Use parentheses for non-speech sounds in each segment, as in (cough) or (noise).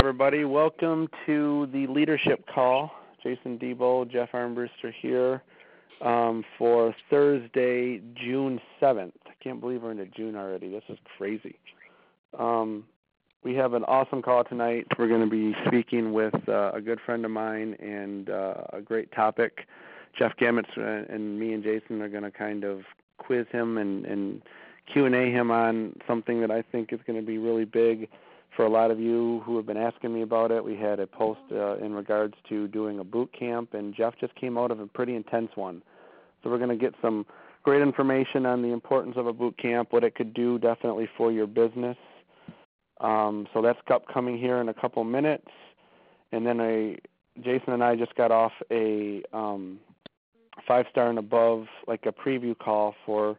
everybody. Welcome to the leadership call. Jason Debo, Jeff Armbruster here um, for Thursday, June 7th. I can't believe we're into June already. This is crazy. Um, we have an awesome call tonight. We're going to be speaking with uh, a good friend of mine and uh, a great topic. Jeff Gamet and me and Jason are going to kind of quiz him and, and Q&A him on something that I think is going to be really big for a lot of you who have been asking me about it. We had a post uh, in regards to doing a boot camp, and Jeff just came out of a pretty intense one. So we're going to get some great information on the importance of a boot camp, what it could do definitely for your business. Um, so that's upcoming here in a couple minutes, and then a Jason and I just got off a um, five star and above, like a preview call for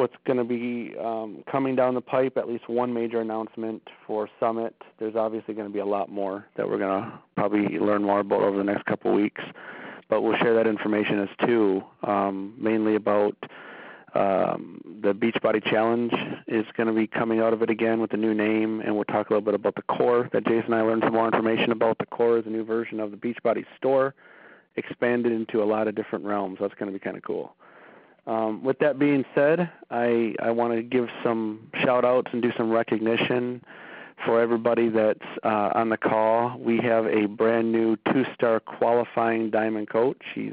what's going to be um, coming down the pipe, at least one major announcement for Summit. There's obviously going to be a lot more that we're going to probably learn more about over the next couple of weeks. But we'll share that information as too, um, mainly about um, the Beachbody Challenge is going to be coming out of it again with a new name, and we'll talk a little bit about the core that Jason and I learned some more information about. The core is a new version of the Beachbody store, expanded into a lot of different realms. That's going to be kind of cool. Um, with that being said, I, I want to give some shout outs and do some recognition for everybody that's uh, on the call. We have a brand new two star qualifying diamond coach. He's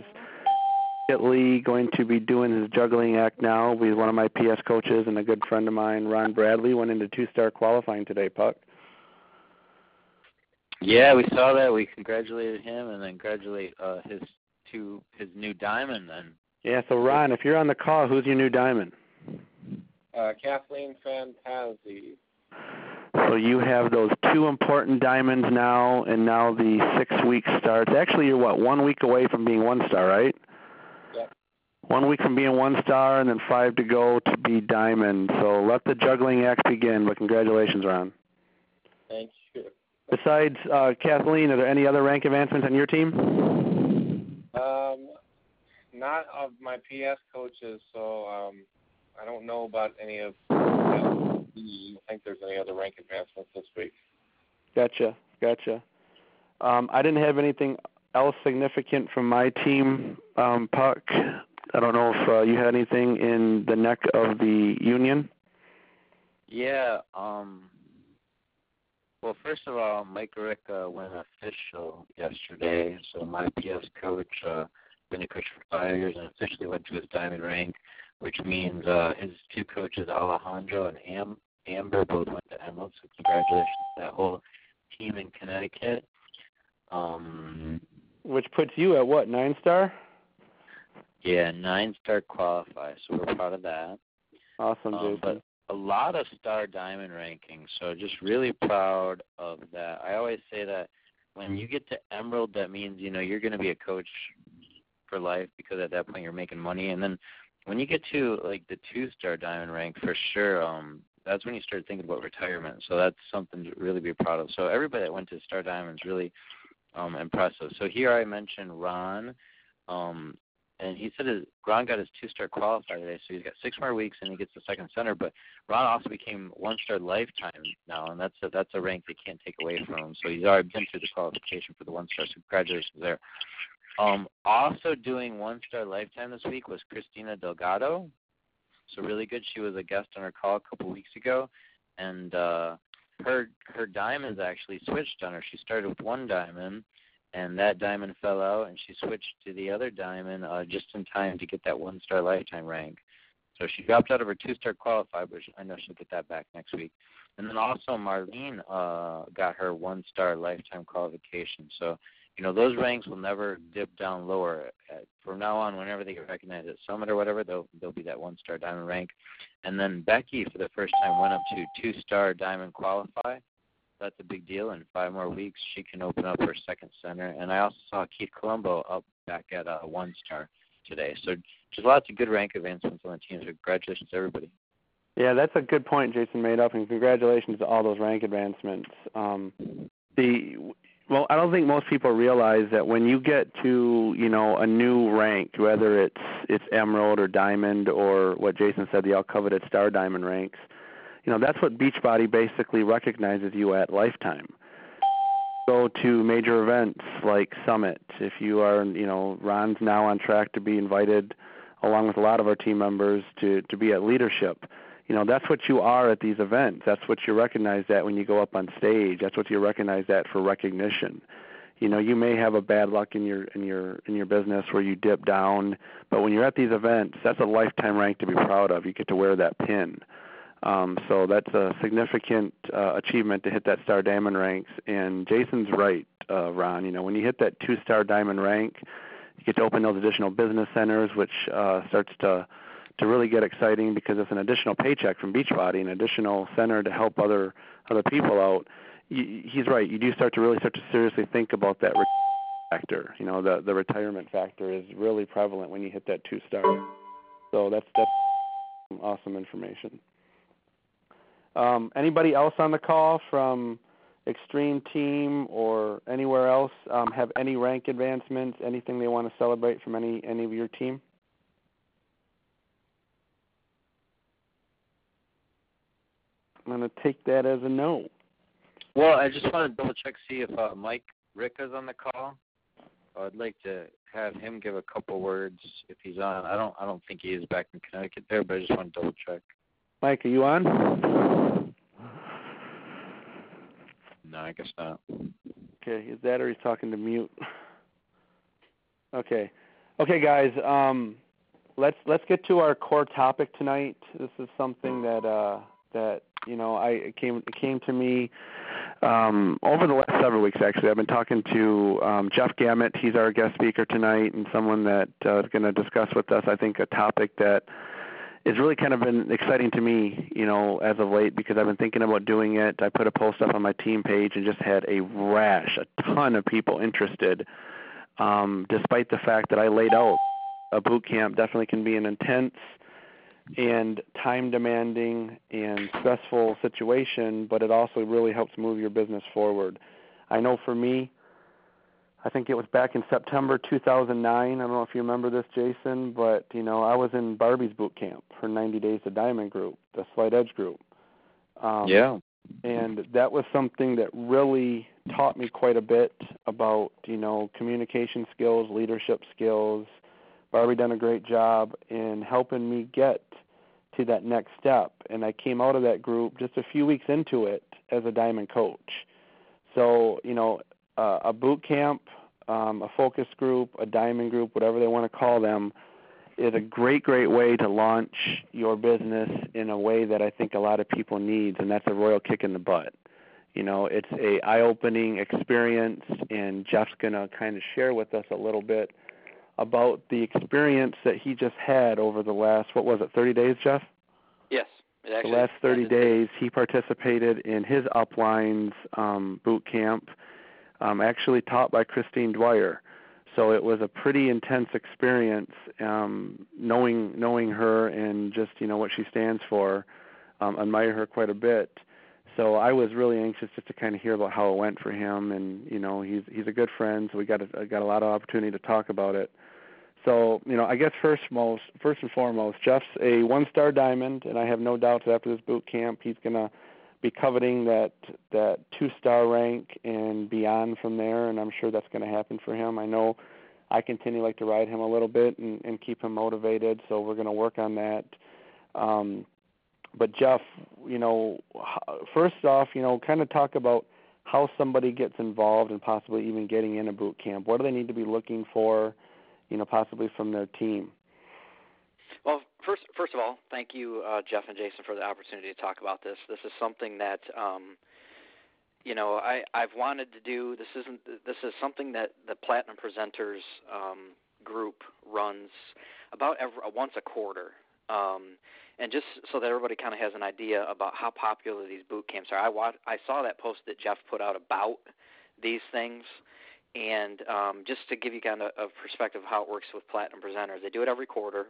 immediately going to be doing his juggling act now. He's one of my PS coaches and a good friend of mine, Ron Bradley, went into two star qualifying today, Puck. Yeah, we saw that. We congratulated him and then congratulate uh, his two his new diamond then yeah, so Ron, if you're on the call, who's your new diamond? Uh, Kathleen Fantazi. So you have those two important diamonds now, and now the six week starts. Actually, you're what one week away from being one star, right? Yep. One week from being one star, and then five to go to be diamond. So let the juggling act begin. But congratulations, Ron. Thank you. Besides uh, Kathleen, are there any other rank advancements on your team? Not of my PS coaches, so um, I don't know about any of. I don't think there's any other rank advancements this week. Gotcha, gotcha. Um, I didn't have anything else significant from my team, um, Puck. I don't know if uh, you had anything in the neck of the union. Yeah. Um, well, first of all, Mike Ricca went official yesterday, so my PS coach. Uh, been a coach for five years and officially went to his diamond rank, which means uh, his two coaches, Alejandro and Am- Amber, both went to Emerald. So congratulations to that whole team in Connecticut. Um, which puts you at what nine star? Yeah, nine star qualify. So we're proud of that. Awesome, um, Jason. But a lot of star diamond rankings, so just really proud of that. I always say that when you get to emerald, that means you know you're going to be a coach for life because at that point you're making money. And then when you get to like the two star diamond rank, for sure, um, that's when you start thinking about retirement. So that's something to really be proud of. So everybody that went to Star Diamonds really um, impressive. So here I mentioned Ron, um, and he said his, Ron got his two-star qualifier today, so he's got six more weeks and he gets the second center. But Ron also became one-star lifetime now, and that's a, that's a rank they can't take away from him. So he's already been through the qualification for the one-star. So congratulations there. Um, also doing one star lifetime this week was Christina Delgado. So really good. She was a guest on our call a couple weeks ago, and uh, her her diamonds actually switched on her. She started with one diamond, and that diamond fell out, and she switched to the other diamond uh, just in time to get that one star lifetime rank. So she dropped out of her two star qualified, but I know she'll get that back next week. And then also Marlene uh, got her one star lifetime qualification. So you know those ranks will never dip down lower. From now on, whenever they get recognized at Summit or whatever, they'll they'll be that one star diamond rank. And then Becky, for the first time, went up to two star diamond qualify. That's a big deal. In five more weeks, she can open up her second center. And I also saw Keith Colombo up back at uh, one star today. So just lots of good rank advancements on the team. So congratulations to everybody. Yeah, that's a good point Jason made up, and congratulations to all those rank advancements. Um, the well, I don't think most people realize that when you get to you know a new rank, whether it's it's emerald or diamond or what Jason said, the all coveted star diamond ranks, you know that's what Beachbody basically recognizes you at lifetime. go to major events like Summit, if you are, you know, Ron's now on track to be invited along with a lot of our team members to to be at leadership. You know, that's what you are at these events. That's what you're recognized at when you go up on stage. That's what you're recognized at for recognition. You know, you may have a bad luck in your in your in your business where you dip down, but when you're at these events, that's a lifetime rank to be proud of. You get to wear that pin. Um, so that's a significant uh, achievement to hit that star diamond ranks. And Jason's right, uh, Ron. You know, when you hit that two star diamond rank, you get to open those additional business centers, which uh, starts to to really get exciting because it's an additional paycheck from Beachbody, an additional center to help other other people out. He's right. You do start to really start to seriously think about that factor. You know, the the retirement factor is really prevalent when you hit that two star. So that's that's awesome information. Um, anybody else on the call from Extreme Team or anywhere else um, have any rank advancements? Anything they want to celebrate from any any of your team? I'm going to take that as a no. Well, I just want to double check see if uh, Mike Ricka's on the call. I'd like to have him give a couple words if he's on. I don't I don't think he is back in Connecticut there, but I just want to double check. Mike, are you on? No, I guess not. Okay, is that or he's talking to mute? Okay, okay, guys. Um, let's let's get to our core topic tonight. This is something that uh, that you know I it came it came to me um, over the last several weeks. Actually, I've been talking to um, Jeff Gamet. He's our guest speaker tonight, and someone that uh, is going to discuss with us. I think a topic that is really kind of been exciting to me, you know, as of late because I've been thinking about doing it. I put a post up on my team page and just had a rash, a ton of people interested. Um, despite the fact that I laid out a boot camp definitely can be an intense and time demanding and stressful situation, but it also really helps move your business forward. I know for me, I think it was back in September 2009. I don't know if you remember this, Jason, but you know I was in Barbie's boot camp for 90 Days of Diamond group, the Slight Edge group. Um, yeah. And that was something that really taught me quite a bit about you know communication skills, leadership skills. Barbie done a great job in helping me get to that next step, and I came out of that group just a few weeks into it as a diamond coach. So you know uh, a boot camp, um, a focus group, a diamond group, whatever they want to call them, is a great, great way to launch your business in a way that I think a lot of people needs, and that's a royal kick in the butt. You know, it's a eye-opening experience, and Jeff's going to kind of share with us a little bit about the experience that he just had over the last what was it, 30 days, Jeff? Yes. Actually, the last 30 days, he participated in his uplines um, boot camp um, actually taught by Christine Dwyer. So it was a pretty intense experience, um, knowing knowing her and just you know what she stands for. Um, admire her quite a bit. So I was really anxious just to kind of hear about how it went for him, and you know he's he's a good friend, so we got a, got a lot of opportunity to talk about it. So you know, I guess first most first and foremost, Jeff's a one-star diamond, and I have no doubts that after this boot camp, he's gonna be coveting that that two star rank and beyond from there and I'm sure that's to happen for him. I know I continue like to ride him a little bit and, and keep him motivated, so we're to work on that. Um, but Jeff, you know, first off, you know, kind of talk about how somebody gets involved and possibly even getting in a boot camp. What do they need to be looking for, you know, possibly from their team? Well, first, first of all, thank you, uh, Jeff and Jason, for the opportunity to talk about this. This is something that, um, you know, I, I've wanted to do. This isn't. This is something that the Platinum Presenters um, group runs about every, uh, once a quarter. Um, and just so that everybody kind of has an idea about how popular these boot camps are, I I saw that post that Jeff put out about these things, and um, just to give you kind of a perspective of how it works with Platinum Presenters, they do it every quarter.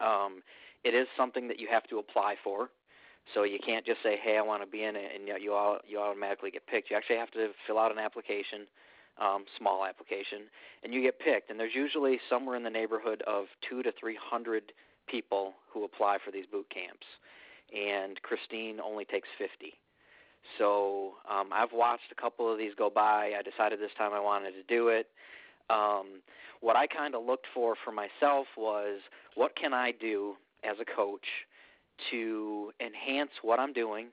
Um, it is something that you have to apply for. So you can't just say, "Hey, I want to be in it," and you all, you automatically get picked. You actually have to fill out an application, um, small application, and you get picked. And there's usually somewhere in the neighborhood of two to three hundred people who apply for these boot camps, and Christine only takes fifty. So um, I've watched a couple of these go by. I decided this time I wanted to do it. Um, what I kind of looked for for myself was what can I do as a coach to enhance what I'm doing,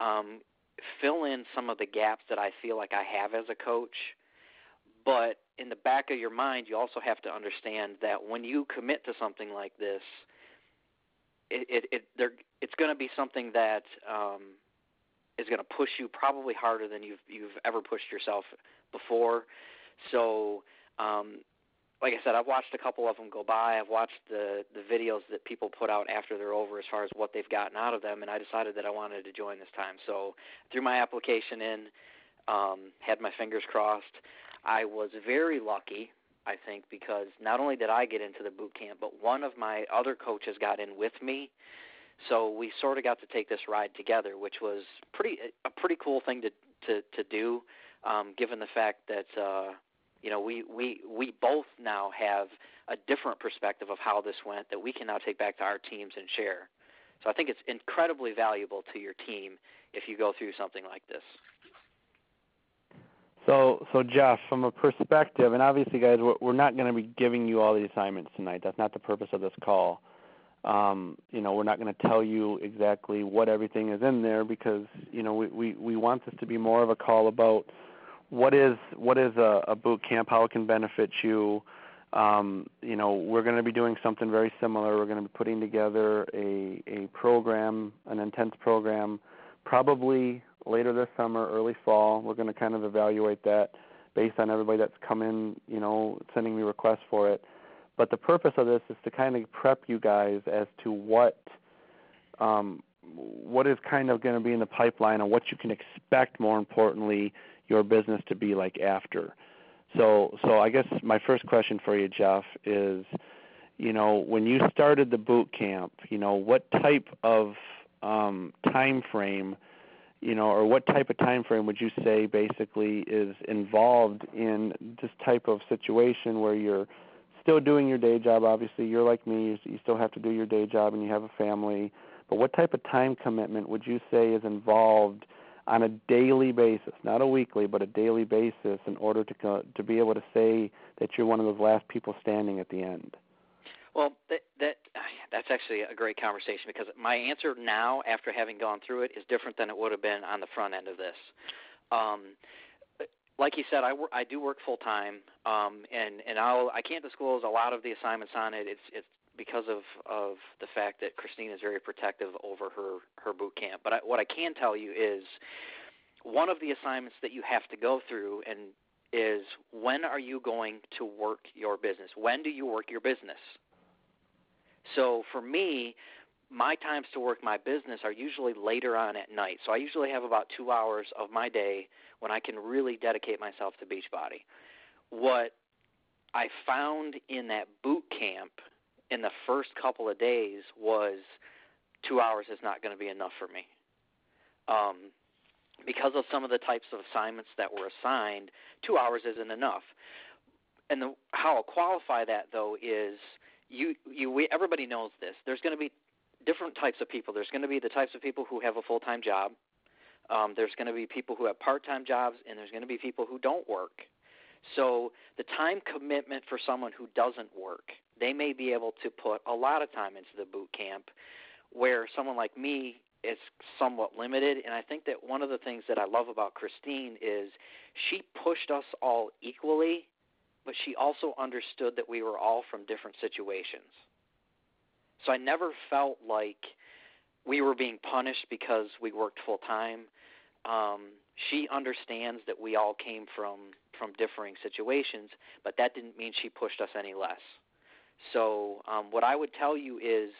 um, fill in some of the gaps that I feel like I have as a coach. But in the back of your mind, you also have to understand that when you commit to something like this, it, it, it there, it's going to be something that um, is going to push you probably harder than you've you've ever pushed yourself before. So um, like I said, I've watched a couple of them go by. I've watched the the videos that people put out after they're over, as far as what they've gotten out of them, and I decided that I wanted to join this time. So threw my application in, um, had my fingers crossed. I was very lucky, I think, because not only did I get into the boot camp, but one of my other coaches got in with me. So we sort of got to take this ride together, which was pretty a pretty cool thing to to to do, um, given the fact that. Uh, you know, we, we, we both now have a different perspective of how this went that we can now take back to our teams and share. So I think it's incredibly valuable to your team if you go through something like this. So, so Jeff, from a perspective, and obviously, guys, we're, we're not going to be giving you all the assignments tonight. That's not the purpose of this call. Um, you know, we're not going to tell you exactly what everything is in there because you know we, we we want this to be more of a call about what is what is a, a boot camp, how it can benefit you. Um, you know, we're going to be doing something very similar. We're going to be putting together a a program, an intense program, probably later this summer, early fall. We're going to kind of evaluate that based on everybody that's come in, you know, sending me requests for it. But the purpose of this is to kind of prep you guys as to what um, what is kind of going to be in the pipeline and what you can expect. More importantly, your business to be like after. So so I guess my first question for you, Jeff, is you know when you started the boot camp, you know what type of um, time frame, you know, or what type of time frame would you say basically is involved in this type of situation where you're still doing your day job? Obviously, you're like me; you still have to do your day job, and you have a family. But what type of time commitment would you say is involved? on a daily basis, not a weekly, but a daily basis, in order to to be able to say that you're one of those last people standing at the end? Well, that that that's actually a great conversation because my answer now, after having gone through it, is different than it would have been on the front end of this. Um, like you said, I work, I do work full time, um, and and I'll I can't disclose a lot of the assignments on it. It's it's because of of the fact that Christine is very protective over her her boot camp. But I, what I can tell you is one of the assignments that you have to go through and is when are you going to work your business? When do you work your business? So for me, my times to work my business are usually later on at night. So I usually have about two hours of my day when I can really dedicate myself to Beachbody. What I found in that boot camp in the first couple of days was two hours is not going to be enough for me. Um, because of some of the types of assignments that were assigned, two hours isn't enough. And the, how I'll qualify that though is you you we, everybody knows this. There's going to be different types of people. There's going to be the types of people who have a full time job. Um, there's going to be people who have part time jobs, and there's going to be people who don't work. So the time commitment for someone who doesn't work, they may be able to put a lot of time into the boot camp, where someone like me is somewhat limited. And I think that one of the things that I love about Christine is she pushed us all equally, but she also understood that we were all from different situations. So I never felt like we were being punished because we worked full time. Um, she understands that we all came from from differing situations, but that didn't mean she pushed us any less. So um, what I would tell you is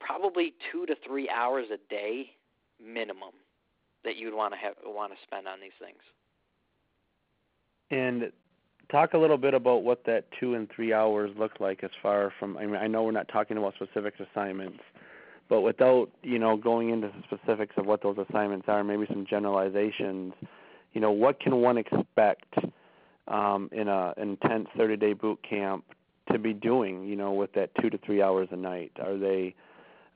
probably two to three hours a day minimum that you'd want to have want to spend on these things. And talk a little bit about what that two and three hours look like as far from. I mean, I know we're not talking about specific assignments, but without you know going into the specifics of what those assignments are, maybe some generalizations. You know, what can one expect um, in a intense 30-day boot camp to be doing? You know, with that two to three hours a night, are they,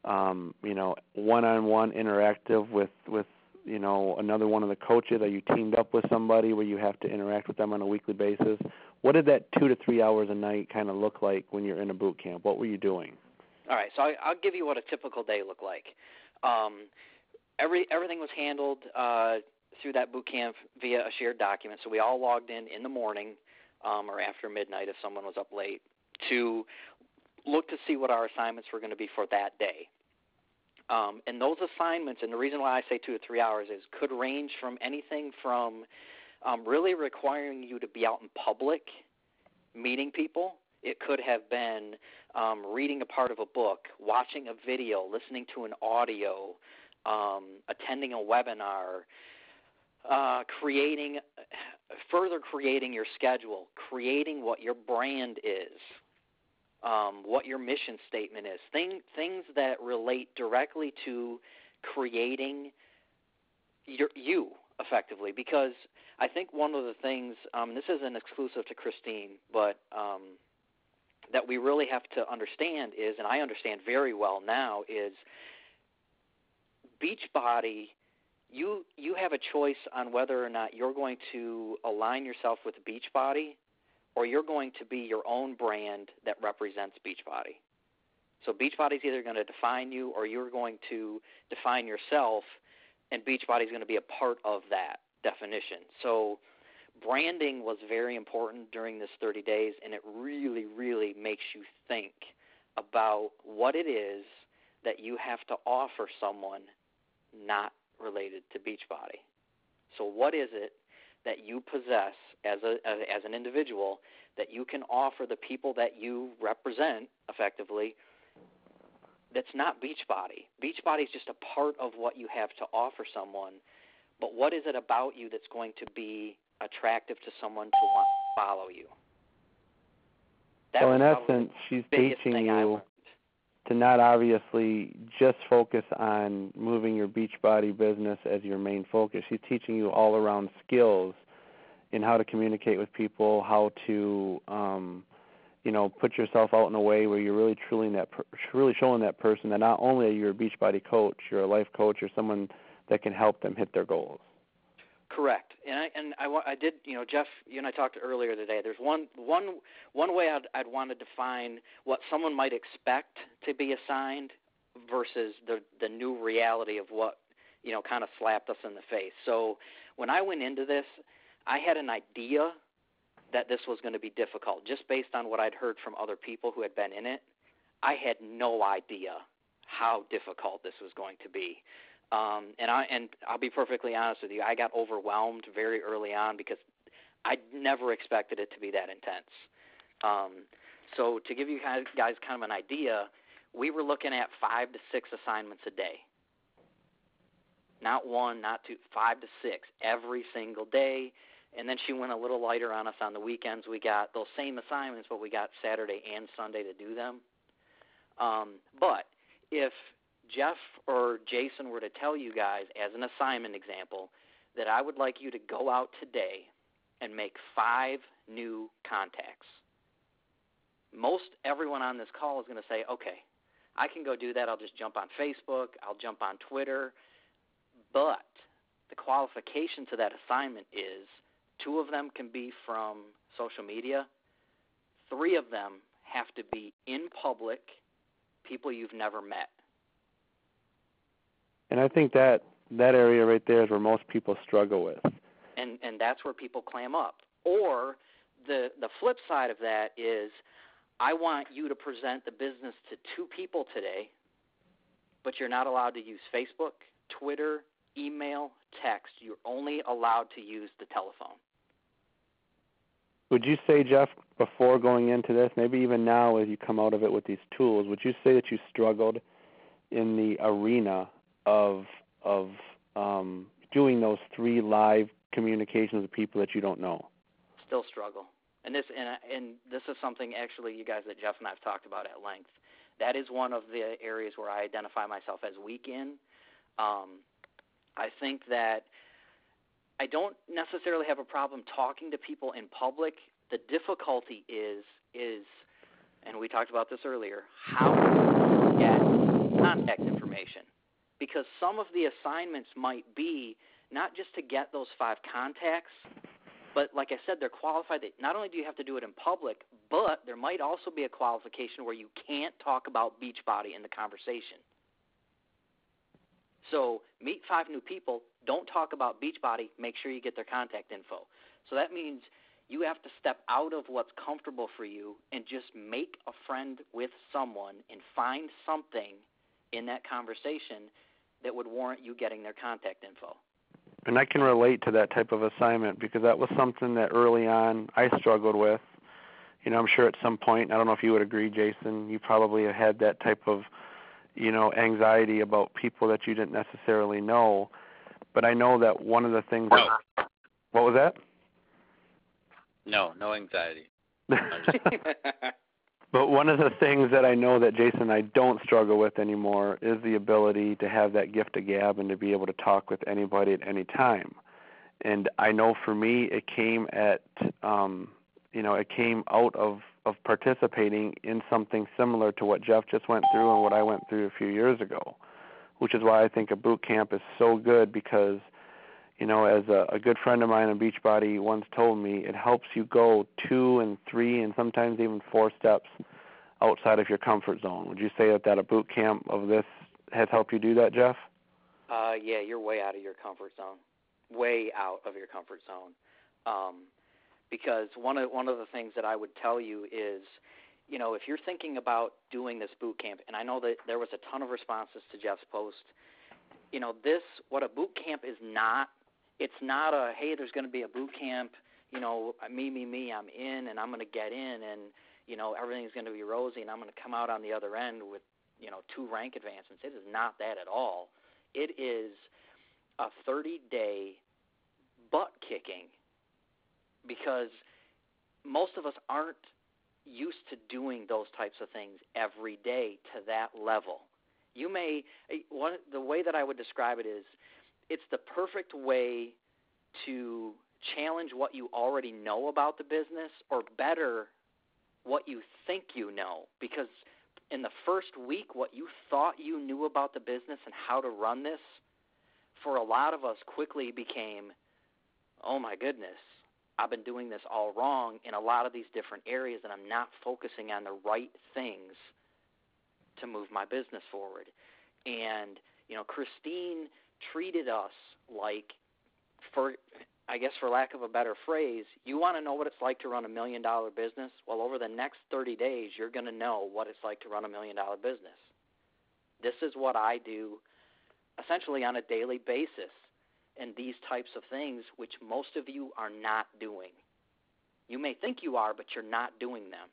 um, you know, one-on-one interactive with with you know another one of the coaches? Are you teamed up with somebody where you have to interact with them on a weekly basis? What did that two to three hours a night kind of look like when you're in a boot camp? What were you doing? All right, so I, I'll give you what a typical day looked like. Um, every everything was handled uh, through that boot camp via a shared document. So we all logged in in the morning um, or after midnight if someone was up late to look to see what our assignments were going to be for that day. Um, and those assignments, and the reason why I say two to three hours is could range from anything from um, really requiring you to be out in public, meeting people. It could have been um, reading a part of a book, watching a video, listening to an audio, um, attending a webinar, uh, creating, further creating your schedule, creating what your brand is, um, what your mission statement is, thing, things that relate directly to creating your, you effectively. Because I think one of the things, um, this isn't exclusive to Christine, but um, that we really have to understand is, and I understand very well now, is Beachbody. You you have a choice on whether or not you're going to align yourself with Beachbody or you're going to be your own brand that represents Beachbody. So Beachbody is either going to define you or you're going to define yourself, and Beachbody is going to be a part of that definition. So branding was very important during this 30 days, and it really, really makes you think about what it is that you have to offer someone not related to Beachbody. So, what is it that you possess as a as an individual that you can offer the people that you represent effectively that's not Beachbody. Beachbody is just a part of what you have to offer someone, but what is it about you that's going to be attractive to someone to want to follow you? That so in essence, she's teaching you to not obviously just focus on moving your Beachbody business as your main focus. She's teaching you all around skills in how to communicate with people, how to um, you know put yourself out in a way where you're really truly that per- really showing that person that not only are you a Beachbody coach, you're a life coach, you're someone that can help them hit their goals. Correct, and I and I, I did you know Jeff you and I talked earlier today. There's one one one way I'd I'd want to define what someone might expect to be assigned versus the the new reality of what you know kind of slapped us in the face. So when I went into this, I had an idea that this was going to be difficult just based on what I'd heard from other people who had been in it. I had no idea how difficult this was going to be. Um, and I and I'll be perfectly honest with you, I got overwhelmed very early on because I never expected it to be that intense. Um, so to give you guys kind of an idea, we were looking at five to six assignments a day. Not one, not two, five to six every single day. And then she went a little lighter on us on the weekends. We got those same assignments, but we got Saturday and Sunday to do them. Um, but if Jeff or Jason were to tell you guys, as an assignment example, that I would like you to go out today and make five new contacts, most everyone on this call is going to say, okay, I can go do that. I'll just jump on Facebook, I'll jump on Twitter. But the qualification to that assignment is two of them can be from social media, three of them have to be in public, people you've never met. And I think that that area right there is where most people struggle with. And and that's where people clam up. Or the the flip side of that is I want you to present the business to two people today, but you're not allowed to use Facebook, Twitter, email, text. You're only allowed to use the telephone. Would you say, Jeff, before going into this, maybe even now as you come out of it with these tools, would you say that you struggled in the arena of of um, doing those three live communications with people that you don't know? Still struggle, and this and and this is something actually you guys that Jeff and I've talked about at length. That is one of the areas where I identify myself as weak in. Um, I think that I don't necessarily have a problem talking to people in public. The difficulty is is, and we talked about this earlier, how to get contact information because some of the assignments might be not just to get those five contacts, but like I said, they're qualified. That not only do you have to do it in public, but there might also be a qualification where you can't talk about Beachbody in the conversation. So meet five new people. Don't talk about Beachbody. Make sure you get their contact info. So that means you have to step out of what's comfortable for you and just make a friend with someone and find something in that conversation that would warrant you getting their contact info. And I can relate to that type of assignment because that was something that early on I struggled with. You know, I'm sure at some point, I don't know if you would agree, Jason, you probably have had that type of, you know, anxiety about people that you didn't necessarily know. But I know that one of the things. No. That, what was that? No, no anxiety. (laughs) (laughs) but one of the things that I know that Jason and I don't struggle with anymore is the ability to have that gift of gab and to be able to talk with anybody at any time. And I know for me, it came at, um, you know, it came out of of participating in something similar to what Jeff just went through and what I went through a few years ago, which is why I think a boot camp is so good because you know, as a, a good friend of mine in Beachbody once told me, it helps you go two and three and sometimes even four steps outside of your comfort zone. Would you say that that a boot camp of this has helped you do that, Jeff? Uh, yeah, you're way out of your comfort zone, way out of your comfort zone. Um, because one of one of the things that I would tell you is, you know, if you're thinking about doing this boot camp, and I know that there was a ton of responses to Jeff's post. You know, this what a boot camp is not it's not a hey, there's going to be a boot camp. You know, me, me, me. I'm in, and I'm going to get in, and you know everything's going to be rosy, and I'm going to come out on the other end with you know two rank advancements. It is not that at all. It is a 30 day butt kicking because most of us aren't used to doing those types of things every day to that level. You may eh, one the way that I would describe it is it's the perfect way to challenge what you already know about the business or better what you think you know. Because in the first week what you thought you knew about the business and how to run this for a lot of us quickly became oh my goodness I've been doing this all wrong in a lot of these different areas and I'm not focusing on the right things to move my business forward. And you know Christine treated us like, for I guess for lack of a better phrase, you want to know what it's like to run a million dollar business? Well, over the next 30 days, you're going to know what it's like to run a million dollar business. This is what I do essentially on a daily basis and these types of things, which most of you are not doing. You may think you are, but you're not doing them.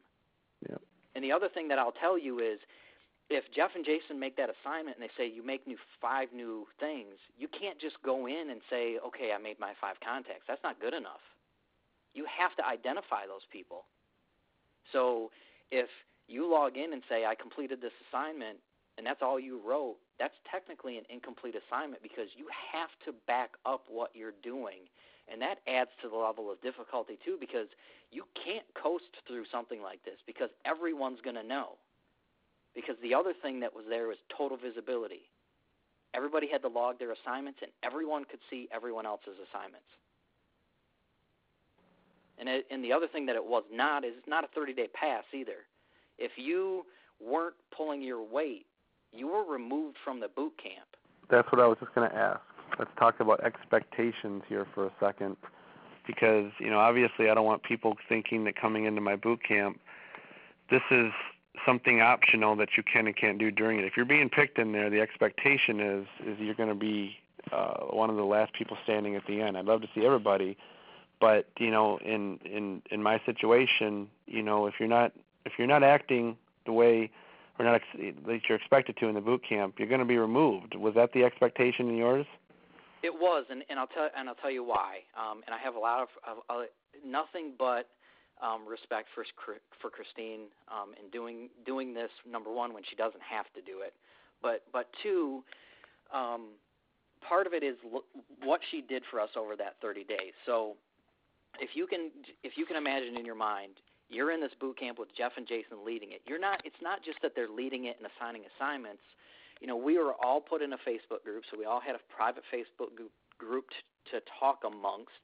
Yep. And the other thing that I'll tell you is if Jeff and Jason make that assignment and they say you make new five new things, you can't just go in and say, "Okay, I made my five contacts." That's not good enough. You have to identify those people. So, if you log in and say, "I completed this assignment," and that's all you wrote, that's technically an incomplete assignment because you have to back up what you're doing. And that adds to the level of difficulty too because you can't coast through something like this because everyone's going to know because the other thing that was there was total visibility. Everybody had to log their assignments, and everyone could see everyone else's assignments. And, it, and the other thing that it was not is it's not a 30 day pass either. If you weren't pulling your weight, you were removed from the boot camp. That's what I was just going to ask. Let's talk about expectations here for a second, because you know obviously I don't want people thinking that coming into my boot camp, this is something optional that you can and can't do during it. If you're being picked in there, the expectation is is you're going to be uh, one of the last people standing at the end. I'd love to see everybody, but you know, in in in my situation, you know, if you're not if you're not acting the way or not ex- that you're expected to in the boot camp, you're going to be removed. Was that the expectation in yours? It was, and, and I'll tell and I'll tell you why. Um, and I have a lot of, of uh, nothing but um, respect for for Christine um, in doing doing this. Number one, when she doesn't have to do it, but but two, um, part of it is l- what she did for us over that 30 days. So if you can if you can imagine in your mind, you're in this boot camp with Jeff and Jason leading it. You're not. It's not just that they're leading it and assigning assignments. you know, we were all put in a Facebook group, so we all had a private Facebook group to talk amongst,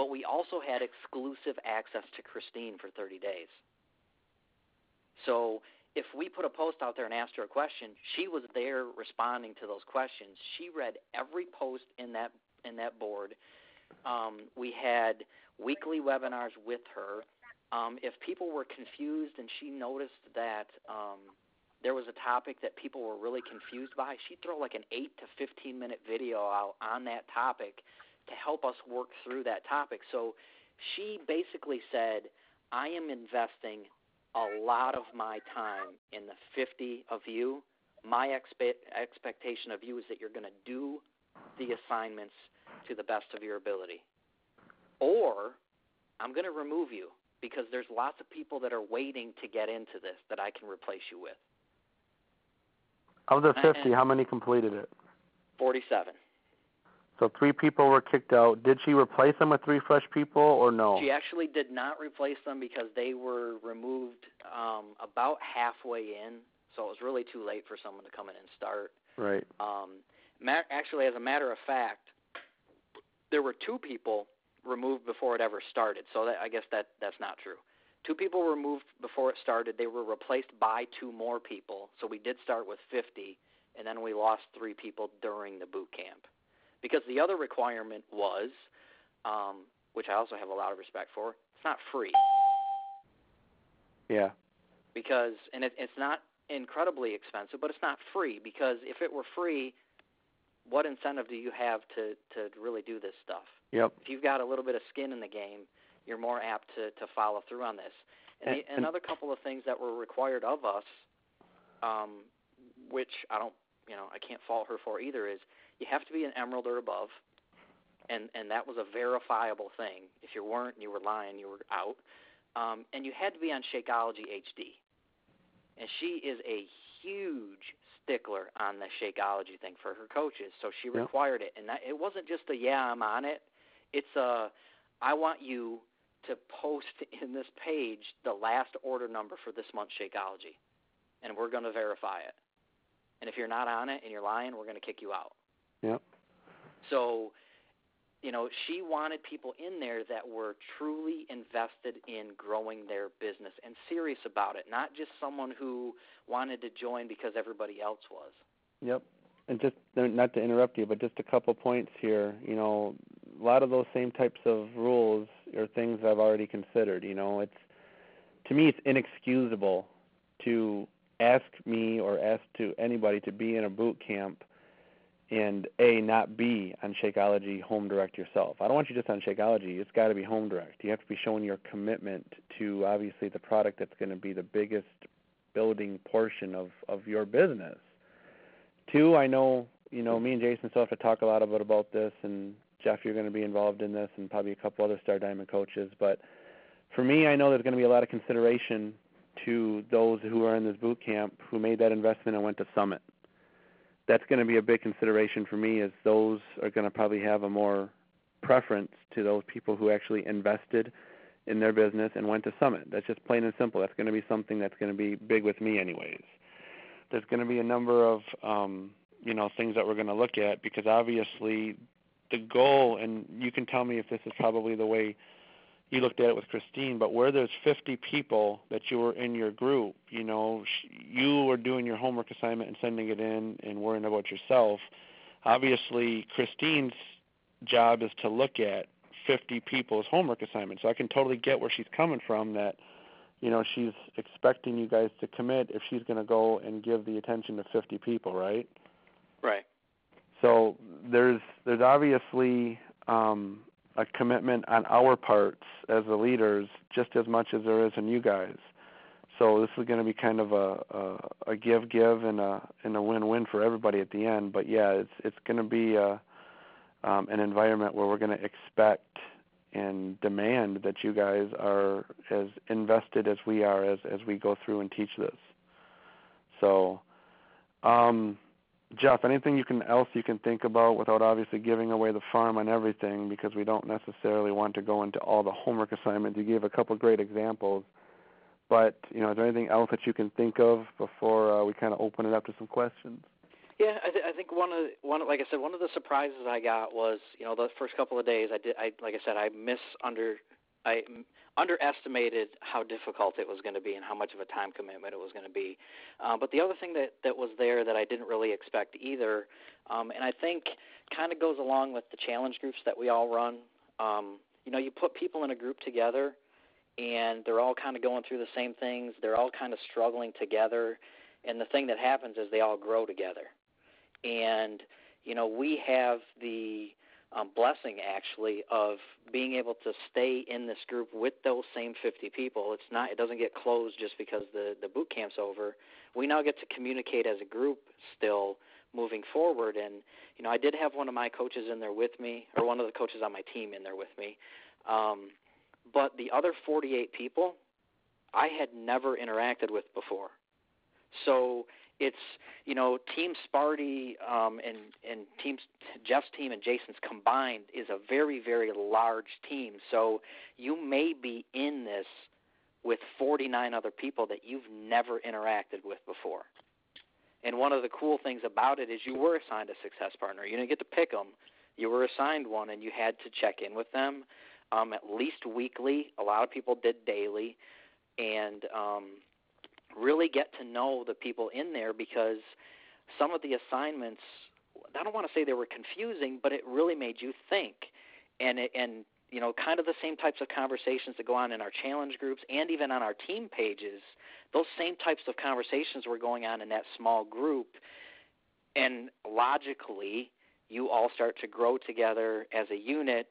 but we also had exclusive access to Christine for 30 days. So if we put a post out there and asked her a question, she was there responding to those questions. She read every post in that in that board. Um, we had weekly webinars with her. Um, if people were confused and she noticed that um, there was a topic that people were really confused by, she'd throw like an 8 to 15 minute video out on that topic to help us work through that topic. So she basically said, I am investing a lot of my time in the 50 of you. My expe- expectation of you is that you're going to do the assignments to the best of your ability. Or I'm going to remove you because there's lots of people that are waiting to get into this that I can replace you with. Of the 50, how many completed it? 47. So three people were kicked out. Did she replace them with three fresh people or no? She actually did not replace them because they were removed um, about halfway in, so it was really too late for someone to come in and start. Right. Um, ma- actually, as a matter of fact, there were two people removed before it ever started. So that, I guess that that's not true. Two people were removed before it started. They were replaced by two more people. So we did start with 50, and then we lost three people during the boot camp. Because the other requirement was, um, which I also have a lot of respect for, it's not free. Yeah. Because and it, it's not incredibly expensive, but it's not free. Because if it were free, what incentive do you have to to really do this stuff? Yep. If you've got a little bit of skin in the game, you're more apt to to follow through on this. And, and, the, another couple of things that were required of us, um, which I don't, you know, I can't fault her for either, is you have to be an emerald or above, and and that was a verifiable thing. If you weren't, you were lying, you were out. Um, and you had to be on Shakeology HD. And she is a huge stickler on the Shakeology thing for her coaches, so she yeah. required it. And that, it wasn't just a yeah, I'm on it. It's a I want you to post (laughs) in this page the last order number for this month's Shakeology, and we're going to verify it. And if you're not on it and you're lying, we're going to kick you out. Yep. So, you know, she wanted people in there that were truly invested in growing their business and serious about it, not just someone who wanted to join because everybody else was. Yep. And just uh, not to interrupt you, but just a couple points here. You know, a lot of those same types of rules are things I've already considered. You know, it's to me it's inexcusable to ask me or ask to anybody to be in a boot camp and a not B on Shakeology home direct yourself. I don't want you just on Shakeology. It's got to be home direct. You have to be showing your commitment to obviously the product that's going to be the biggest building portion of of your business. Two, I know you know me and Jason still have to talk a lot about about this, and Jeff, you're going to be involved in this, and probably a couple other Star Diamond coaches. But for me, I know there's going to be a lot of consideration to those who are in this boot camp who made that investment and went to Summit. That's going to be a big consideration for me, as those are going to probably have a more preference to those people who actually invested in their business and went to Summit. That's just plain and simple. That's going to be something that's going to be big with me, anyways. There's going to be a number of um, you know things that we're going to look at because obviously the goal, and you can tell me if this is probably the way you looked at it with Christine, but where there's 50 people that you were in your group, you know, you were doing your homework assignment and sending it in and worrying about yourself. Obviously, Christine's job is to look at 50 people's homework assignments. So I can totally get where she's coming from that, you know, she's expecting you guys to commit if she's going to go and give the attention to 50 people, right? Right. So there's there's obviously um, a commitment on our parts as the leaders, just as much as there is in you guys. So this is going to be kind of a, a, a give give and a and a win win for everybody at the end. But yeah, it's it's going to be a, um, an environment where we're going to expect and demand that you guys are as invested as we are as as we go through and teach this. So. Um, Jeff, anything you can else you can think about without obviously giving away the farm on everything because we don't necessarily want to go into all the homework assignments. You gave a couple great examples, but you know, is there anything else that you can think of before uh, we kind of open it up to some questions? Yeah, I, th- I think one of the, one like I said, one of the surprises I got was you know the first couple of days I did I like I said I miss under I underestimated how difficult it was going to be and how much of a time commitment it was going to be. Uh, but the other thing that that was there that I didn't really expect either, um, and I think kind of goes along with the challenge groups that we all run. Um, you know, you put people in a group together, and they're all kind of going through the same things. They're all kind of struggling together, and the thing that happens is they all grow together. And you know, we have the um, blessing actually of being able to stay in this group with those same 50 people. It's not it doesn't get closed just because the the boot camp's over. We now get to communicate as a group still moving forward and you know I did have one of my coaches in there with me or one of the coaches on my team in there with me. Um but the other 48 people I had never interacted with before. So it's you know Team Sparty um, and and team Jeff's team and Jason's combined is a very very large team. So you may be in this with 49 other people that you've never interacted with before. And one of the cool things about it is you were assigned a success partner. You didn't get to pick them. You were assigned one, and you had to check in with them um, at least weekly. A lot of people did daily, and um, really get to know the people in there because some of the assignments I don't want to say they were confusing, but it really made you think. And it, and you know, kind of the same types of conversations that go on in our challenge groups and even on our team pages. Those same types of conversations were going on in that small group, and logically, you all start to grow together as a unit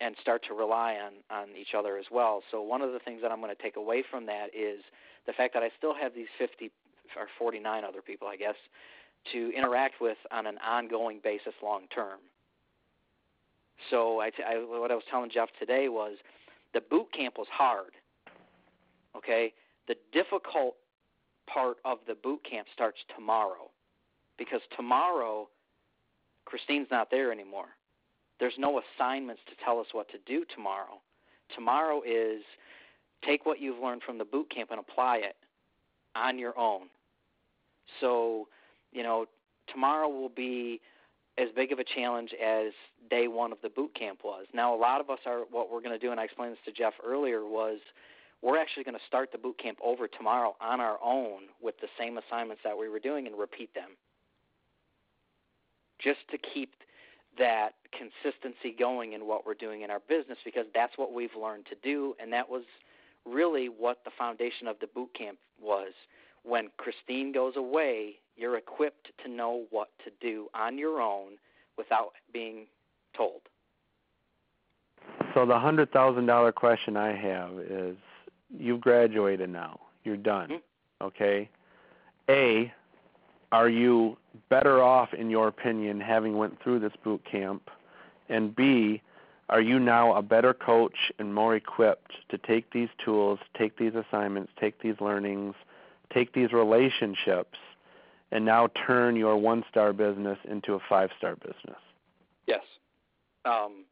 and start to rely on on each other as well. So one of the things that I'm going to take away from that is the fact that I still have these 50 or 49 other people, I guess, to interact with on an ongoing basis long term. So I, I, what I was telling Jeff today was the boot camp was hard. Okay, the difficult part of the boot camp starts tomorrow, because tomorrow Christine's not there anymore. There's no assignments to tell us what to do tomorrow. Tomorrow is take what you've learned from the boot camp and apply it on your own. So, you know, tomorrow will be as big of a challenge as day one of the boot camp was. Now, a lot of us are what we're going to do, and I explained this to Jeff earlier, was we're actually going to start the boot camp over tomorrow on our own with the same assignments that we were doing and repeat them, just to keep that consistency going in what we're doing in our business because that's what we've learned to do, and that was really what the foundation of the boot camp was. When Christine goes away, you're equipped to know what to do on your own without being told. So the hundred thousand dollar question I have is: You've graduated now. You're done. Mm-hmm. Okay. A, are you better off, in your opinion, having went through this boot camp? And B, are you now a better coach and more equipped to take these tools, take these assignments, take these learnings, take these relationships, and now turn your one star business into a five star business? Yes. Um,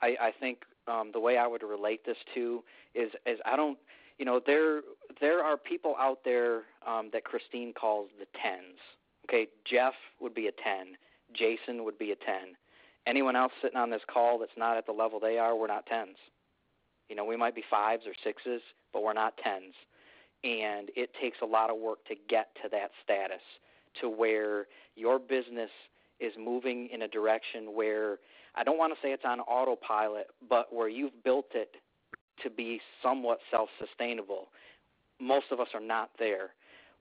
I, I think um, the way I would relate this to is, is I don't, you know, there there are people out there um, that Christine calls the tens. Okay, Jeff would be a ten, Jason would be a ten, anyone else sitting on this call that's not at the level they are, we're not tens. You know, we might be fives or sixes, but we're not tens. And it takes a lot of work to get to that status to where your business is moving in a direction where I don't want to say it's on autopilot, but where you've built it to be somewhat self sustainable. Most of us are not there.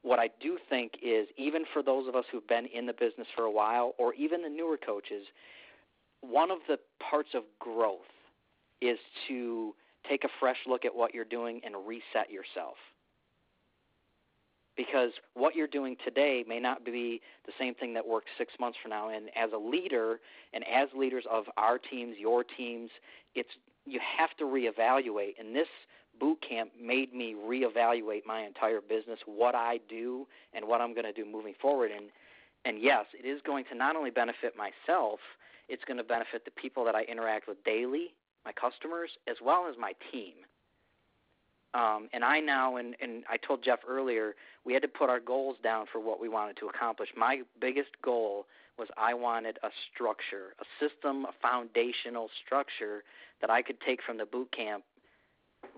What I do think is, even for those of us who've been in the business for a while, or even the newer coaches, one of the parts of growth is to take a fresh look at what you're doing and reset yourself. Because what you're doing today may not be the same thing that works six months from now. And as a leader, and as leaders of our teams, your teams, it's you have to reevaluate. And this boot camp made me reevaluate my entire business, what I do, and what I'm going to do moving forward. And and yes, it is going to not only benefit myself, it's going to benefit the people that I interact with daily, my customers, as well as my team. Um, and I now, and, and I told Jeff earlier, we had to put our goals down for what we wanted to accomplish. My biggest goal was I wanted a structure, a system, a foundational structure that I could take from the boot camp,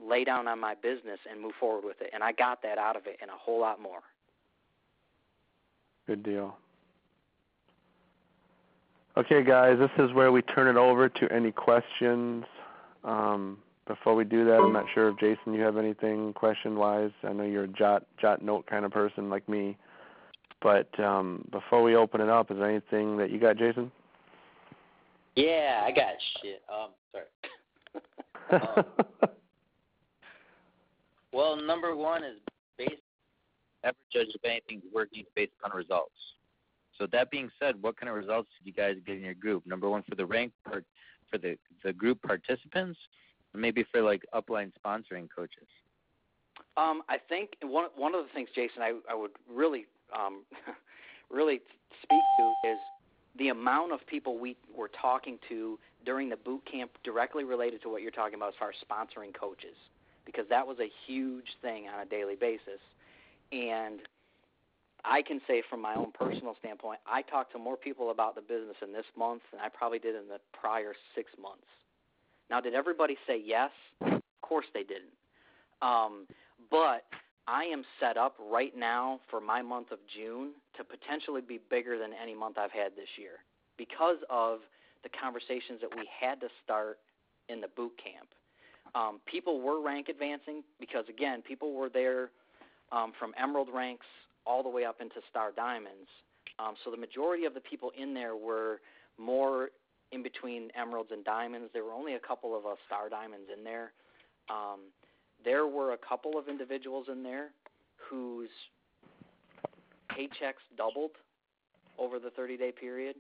lay down on my business, and move forward with it. And I got that out of it and a whole lot more. Good deal. Okay, guys, this is where we turn it over to any questions. Um, before we do that, I'm not sure if Jason, you have anything question wise. I know you're a jot jot note kind of person like me. But um, before we open it up, is there anything that you got, Jason? Yeah, I got shit. Um, sorry. (laughs) um, well, number one is based ever judge if anything's working based on results. So that being said, what kind of results did you guys get in your group? Number one for the rank part for the the group participants, maybe for like upline sponsoring coaches. Um, I think one one of the things, Jason, I, I would really um, (laughs) really speak to is the amount of people we were talking to during the boot camp directly related to what you're talking about as far as sponsoring coaches, because that was a huge thing on a daily basis. And I can say from my own personal standpoint, I talked to more people about the business in this month than I probably did in the prior six months. Now, did everybody say yes? Of course they didn't. Um, but I am set up right now for my month of June to potentially be bigger than any month I've had this year because of the conversations that we had to start in the boot camp. Um, people were rank advancing because, again, people were there um, from emerald ranks all the way up into star diamonds. Um, so the majority of the people in there were more in between emeralds and diamonds. There were only a couple of uh, star diamonds in there. Um, there were a couple of individuals in there whose paychecks doubled over the 30 day period.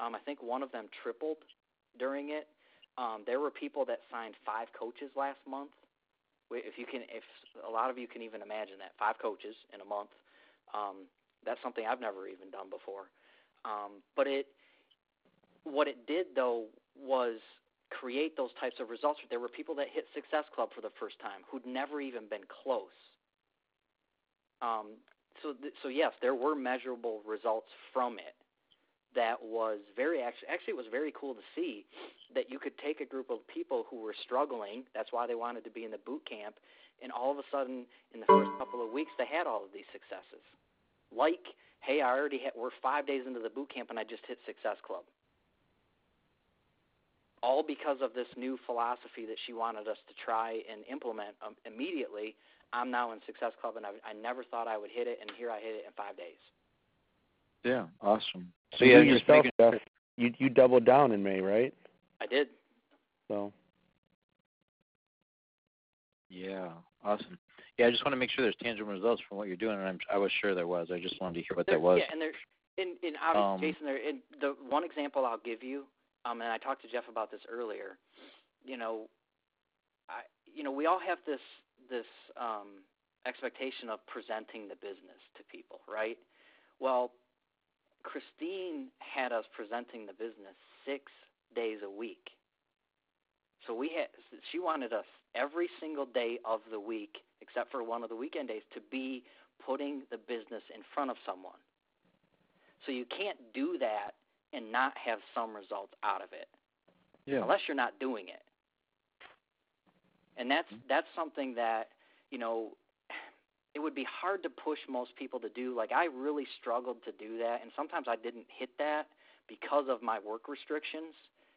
Um, I think one of them tripled during it. Um, there were people that signed five coaches last month. If you can, if a lot of you can even imagine that, five coaches in a month. Um, that's something I've never even done before. Um, but it, what it did though was create those types of results. There were people that hit Success Club for the first time who'd never even been close. Um, so, th- so yes, there were measurable results from it. That was very actually actually it was very cool to see that you could take a group of people who were struggling. That's why they wanted to be in the boot camp, and all of a sudden, in the first couple of weeks, they had all of these successes. Like, hey, I already had, we're five days into the boot camp, and I just hit Success Club all because of this new philosophy that she wanted us to try and implement um, immediately. I'm now in Success Club, and I, I never thought I would hit it, and here I hit it in five days. Yeah, awesome. So, yeah, you yourself, Jeff, you you doubled down in May, right? I did. So. Yeah, awesome. Yeah, I just want to make sure there's tangible results from what you're doing, and I'm, I was sure there was. I just wanted to hear what there, that was. Yeah, and there, in in um, Jason, there, in the one example I'll give you um, and I talked to Jeff about this earlier. You know, I you know we all have this this um, expectation of presenting the business to people, right? Well, Christine had us presenting the business six days a week. So we had she wanted us every single day of the week, except for one of the weekend days, to be putting the business in front of someone. So you can't do that and not have some results out of it. Yeah. Unless you're not doing it. And that's mm-hmm. that's something that, you know, it would be hard to push most people to do. Like I really struggled to do that and sometimes I didn't hit that because of my work restrictions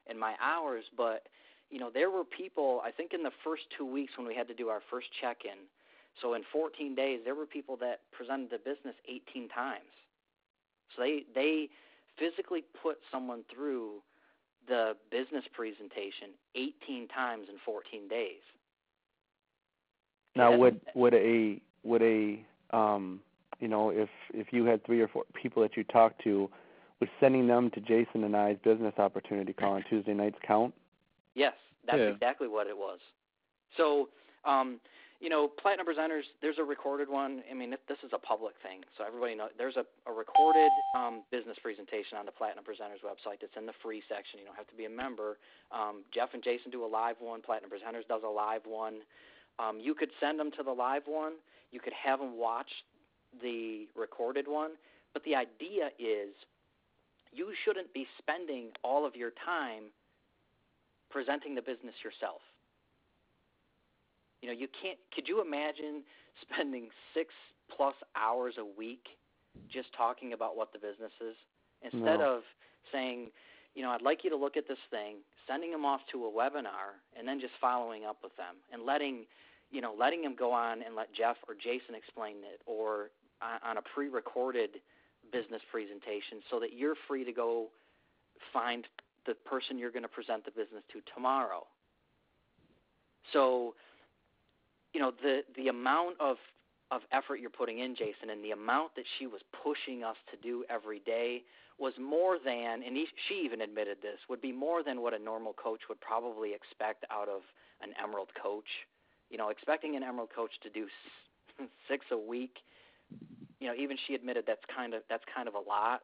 and my hours, but you know, there were people, I think in the first 2 weeks when we had to do our first check-in. So in 14 days, there were people that presented the business 18 times. So they they physically put someone through the business presentation 18 times in 14 days. Now, would would a would a um, you know if if you had three or four people that you talked to, would sending them to Jason and I's business opportunity call on Tuesday nights count? Yes, that's yeah. exactly what it was. So, um, you know, Platinum Presenters, there's a recorded one. I mean, this is a public thing, so everybody knows. There's a, a recorded um, business presentation on the Platinum Presenters website. That's in the free section. You don't have to be a member. Um, Jeff and Jason do a live one. Platinum Presenters does a live one. Um, you could send them to the live one. You could have them watch the recorded one. But the idea is you shouldn't be spending all of your time presenting the business yourself. You know, you can't. Could you imagine (laughs) spending six plus hours a week just talking about what the business is instead No. of saying, you know, I'd like you to look at this thing, sending them off to a webinar, and then just following up with them and letting, you know, letting them go on and let Jeff or Jason explain it, or on, on a pre-recorded business presentation, so that you're free to go find the person you're going to present the business to tomorrow. So, you know, the the amount of of effort you're putting in, Jason, and the amount that she was pushing us to do every day was more than, and he, she even admitted this, would be more than what a normal coach would probably expect out of an Emerald coach. You know, expecting an Emerald coach to do (laughs) six a week, you know, even she admitted that's kind of that's kind of a lot.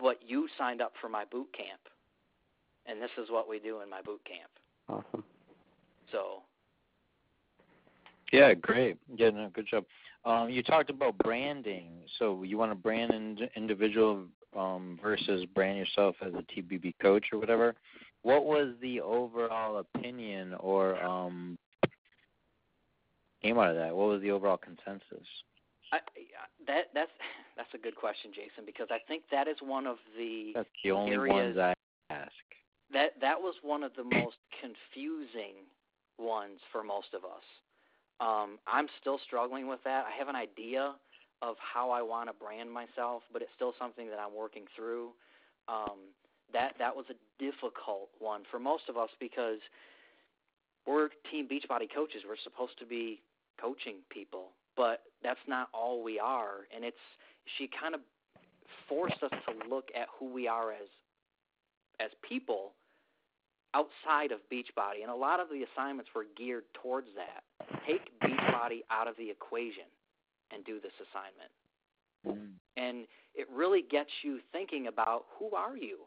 But you signed up for my boot camp, and this is what we do in my boot camp. Awesome. So Yeah, great. Yeah, no, good job. Um, you talked about branding. So you want to brand an individual um, versus brand yourself as a TBB coach or whatever. What was the overall opinion or um, came out of that? What was the overall consensus? I, that that's that's a good question, Jason, because I think that is one of the That's the only areas- ones I ask. That that was one of the most confusing ones for most of us. Um, I'm still struggling with that. I have an idea of how I want to brand myself, but it's still something that I'm working through. Um, that that was a difficult one for most of us because we're team Beachbody coaches. We're supposed to be coaching people, but that's not all we are. And it's she kind of forced us to look at who we are as as people outside of Beachbody, and a lot of the assignments were geared towards that. Take Beachbody out of the equation and do this assignment. Mm. And it really gets you thinking about who are you?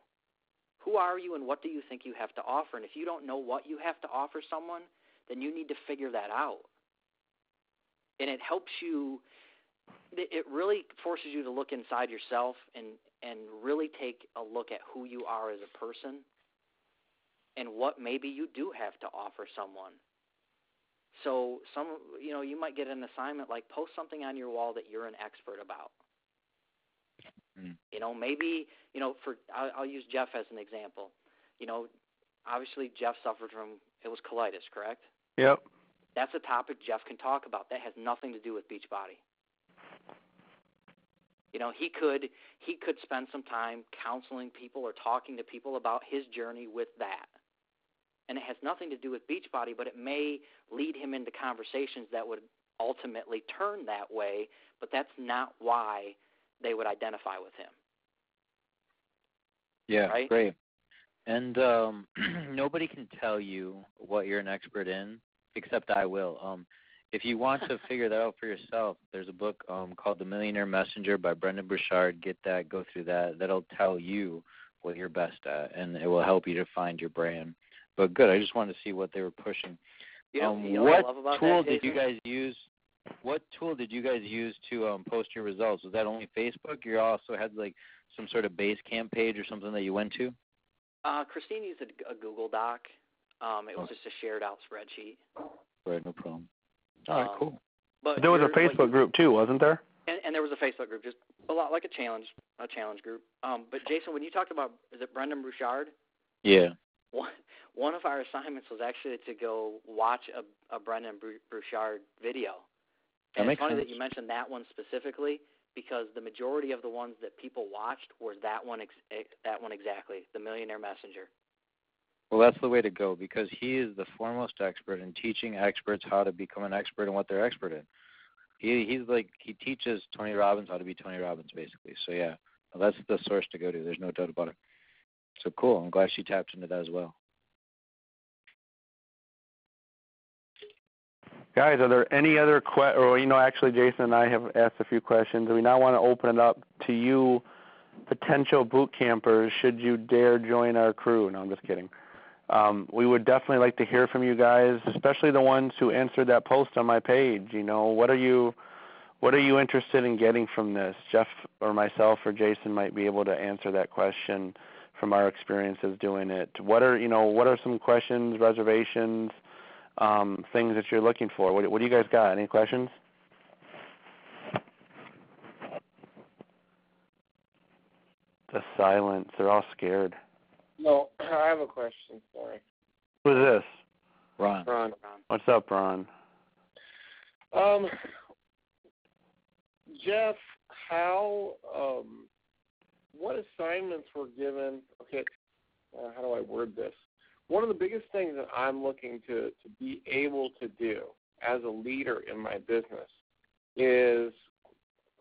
Who are you and what do you think you have to offer? And if you don't know what you have to offer someone, then you need to figure that out. And it helps you it really forces you to look inside yourself and and really take a look at who you are as a person and what maybe you do have to offer someone. So some you know, you might get an assignment like post something on your wall that you're an expert about. Mm. You know, maybe you know for I'll, I'll use Jeff as an example. You know, obviously Jeff suffered from it was colitis, correct? Yep. That's a topic Jeff can talk about. That has nothing to do with Beachbody. You know, he could he could spend some time counseling people or talking to people about his journey with that. And it has nothing to do with Beachbody, but it may lead him into conversations that would ultimately turn that way, but that's not why they would identify with him. Yeah, Right? great. And um, (clears throat) nobody can tell you what you're an expert in, except I will. Um, if you want to (laughs) figure that out for yourself, there's a book um, called The Millionaire Messenger by Brendon Burchard. Get that, go through that. That'll tell you what you're best at, and it will help you to find your brand. But good, I just wanted to see what they were pushing. You know, um, you know what, what I love about tool that, did you guys use? What tool did you guys use to um, post your results? Was that only Facebook? You also had like some sort of Basecamp page or something that you went to? Uh, Christine used a, a Google Doc. Um, it was Oh. just a shared out spreadsheet. Right, no problem. All right, Um, cool. But There was a you're- what Facebook group too, wasn't there? and, and there was a Facebook group, just a lot like a challenge, a challenge group. Um, but Jason, when you talked about is it Brendon Bouchard? Yeah. One one of our assignments was actually to go watch a, a Brendon Bou- Bouchard video. And it's funny sense. that you mentioned that one specifically because the majority of the ones that people watched was that one ex- ex- that one exactly, the Millionaire Messenger. Well, that's the way to go because he is the foremost expert in teaching experts how to become an expert in what they're expert in. He he's like he teaches Tony Robbins how to be Tony Robbins basically. So yeah, well, that's the source to go to. There's no doubt about it. So cool. I'm glad she tapped into that as well. Guys, are there any other questions? or you know, actually, Jason and I have asked a few questions. We now want to open it up to you, potential boot campers, should you dare join our crew. No, I'm just kidding. um, we would definitely like to hear from you guys, especially the ones who answered that post on my page. You know, what are you what are you interested in getting from this? Jeff or myself or Jason might be able to answer that question from our experiences doing it. What are you know what are some questions, reservations, um, things that you're looking for? What, what do you guys got? Any questions? The silence. They're all scared. No, I have a question. Sorry. Who's this? Ron. Ron. What's up, Ron? Um, Jeff, how um, what assignments were given? Okay, uh, how do I word this? One of the biggest things that I'm looking to to be able to do as a leader in my business is,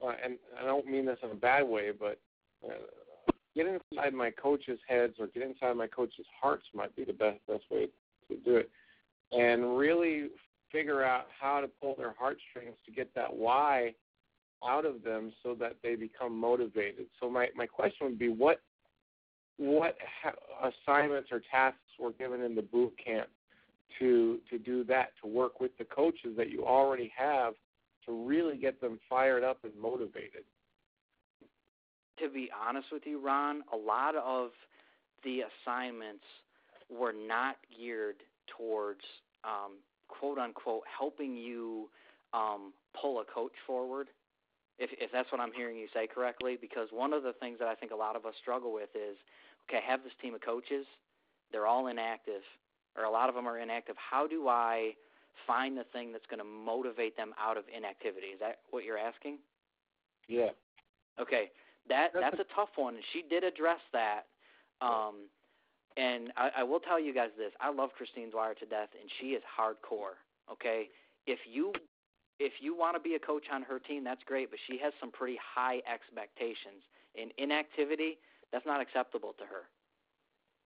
uh, and I don't mean this in a bad way, but uh, get inside my coaches' heads or get inside my coaches' hearts might be the best best way to do it, and really figure out how to pull their heartstrings to get that why out of them so that they become motivated. So my my question would be what what ha- assignments or tasks were given in the boot camp to to do that to work with the coaches that you already have to really get them fired up and motivated to be honest with you, Ron, a lot of the assignments were not geared towards um, quote unquote helping you um, pull a coach forward. If, if that's what I'm hearing you say correctly, because one of the things that I think a lot of us struggle with is, okay, I have this team of coaches, they're all inactive, or a lot of them are inactive. How do I find the thing that's going to motivate them out of inactivity? Is that what you're asking? Yeah. Okay that that's a tough one. She did address that. Um, and I, I will tell you guys this: I love Christine Dwyer to death, and she is hardcore. Okay, if you if you want to be a coach on her team, that's great, but she has some pretty high expectations. In inactivity, that's not acceptable to her.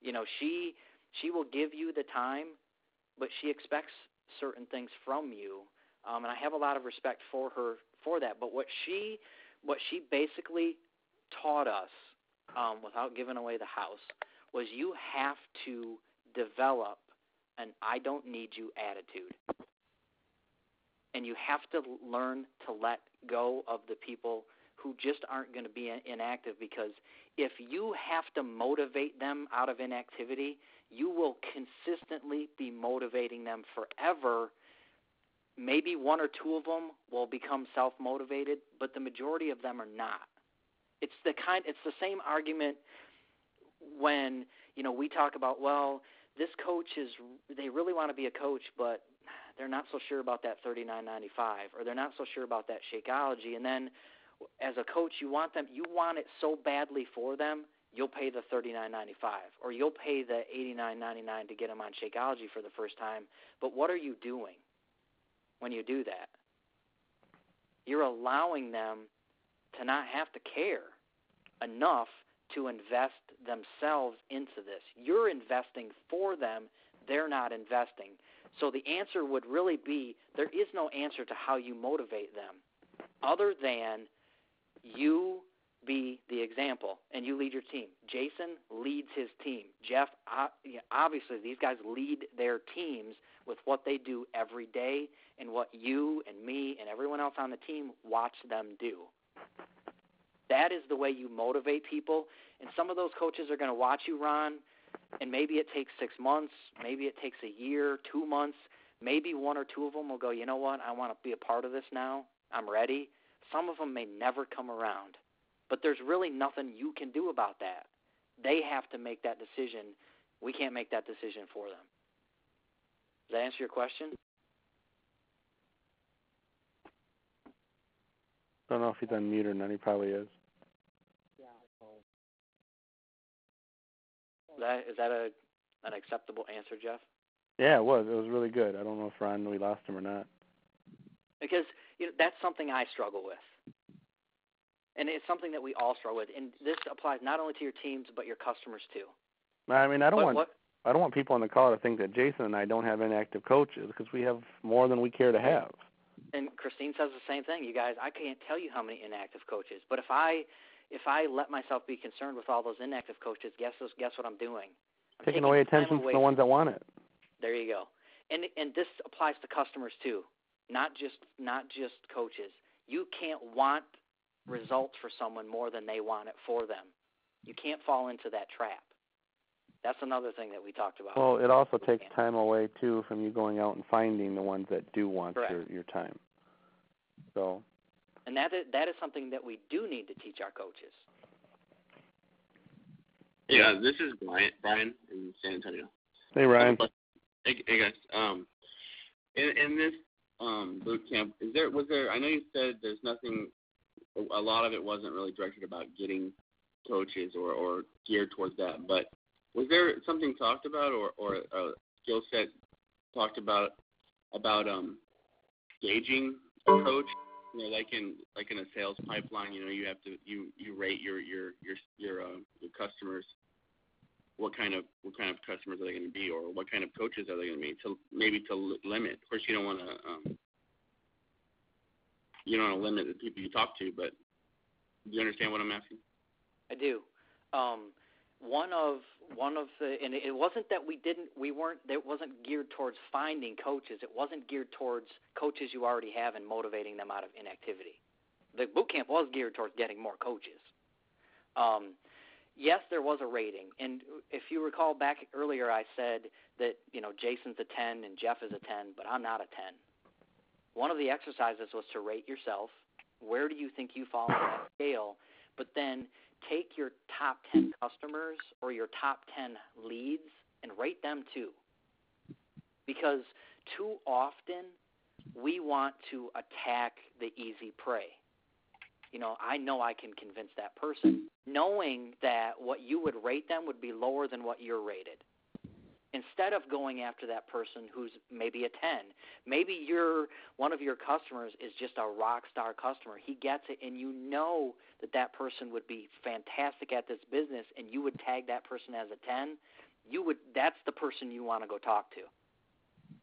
You know, she she will give you the time, but she expects certain things from you. Um, and I have a lot of respect for her for that. But what she what she basically taught us, um, without giving away the house, was you have to develop an I don't need you attitude. And you have to learn to let go of the people who just aren't going to be inactive because if you have to motivate them out of inactivity, you will consistently be motivating them forever. Maybe one or two of them will become self motivated, but the majority of them are not it's the kind it's the same argument when you know we talk about well this coach is they really want to be a coach but they're not so sure about that 39.95 or they're not so sure about that shakeology and then as a coach you want them you want it so badly for them you'll pay the 39.95 or you'll pay the 89.99 to get them on shakeology for the first time but what are you doing when you do that you're allowing them to not have to care enough to invest themselves into this. You're investing for them, they're not investing. So the answer would really be there is no answer to how you motivate them other than you be the example and you lead your team. Jason leads his team. Jeff, obviously, these guys lead their teams with what they do every day and what you and me and everyone else on the team watch them do. That is the way you motivate people. And some of those coaches are going to watch you, Ron, and maybe it takes six months, maybe it takes a year, two months, maybe one or two of them will go, you know what, I want to be a part of this now. I'm ready. Some of them may never come around. But there's really nothing you can do about that. They have to make that decision. We can't make that decision for them. Does that answer your question? I don't know if he's on mute or not. He probably is. That is that a an acceptable answer, Jeff? Yeah, it was. It was really good. I don't know if Ron we lost him or not. Because you know that's something I struggle with, and it's something that we all struggle with. And this applies not only to your teams but your customers too. I mean, I don't but want what, I don't want people on the call to think that Jason and I don't have inactive coaches because we have more than we care to have. And Christine says the same thing. You guys, I can't tell you how many inactive coaches, but if I if I let myself be concerned with all those inactive coaches, guess guess what I'm doing? taking, away attention away from the ones that want it. There you go. And and this applies to customers too, not just not just coaches. You can't want results for someone more than they want it for them. You can't fall into that trap. That's another thing that we talked about. Well, it also takes time away too from you going out and finding the ones that do want Correct. your your time. So and that is, that is something that we do need to teach our coaches. Yeah, this is Brian. Brian in San Antonio. Hey Ryan. Hey, hey guys. Um, in, in this um, boot camp, is there was there? I know you said there's nothing. A lot of it wasn't really directed about getting coaches or or geared towards that. But was there something talked about or or a skill set talked about about um gauging a coach? You know, like in like in a sales pipeline, you know, you have to you you rate your your your your uh, your customers what kind of what kind of customers are they going to be, or what kind of coaches are they going to be? To maybe to li- limit. Of course, you don't want to um, you don't want to limit the people you talk to, but do you understand what I'm asking? I do. Um, one of one of the and it wasn't that we didn't we weren't it wasn't geared towards finding coaches. It wasn't geared towards coaches you already have and motivating them out of inactivity. The boot camp was geared towards getting more coaches. Um, yes, there was a rating, and if you recall back earlier, I said that you know Jason's a ten and Jeff is a ten, but I'm not a ten. One of the exercises was to rate yourself. Where do you think you fall on that scale? But then take your top 10 customers or your top 10 leads and rate them too. Because too often we want to attack the easy prey. You know, I know I can convince that person, knowing that what you would rate them would be lower than what you're rated. Instead of going after that person who's maybe a 10, maybe you're one of your customers is just a rock star customer. He gets it, and you know that that person would be fantastic at this business, and you would tag that person as a 10. You would that's the person you want to go talk to,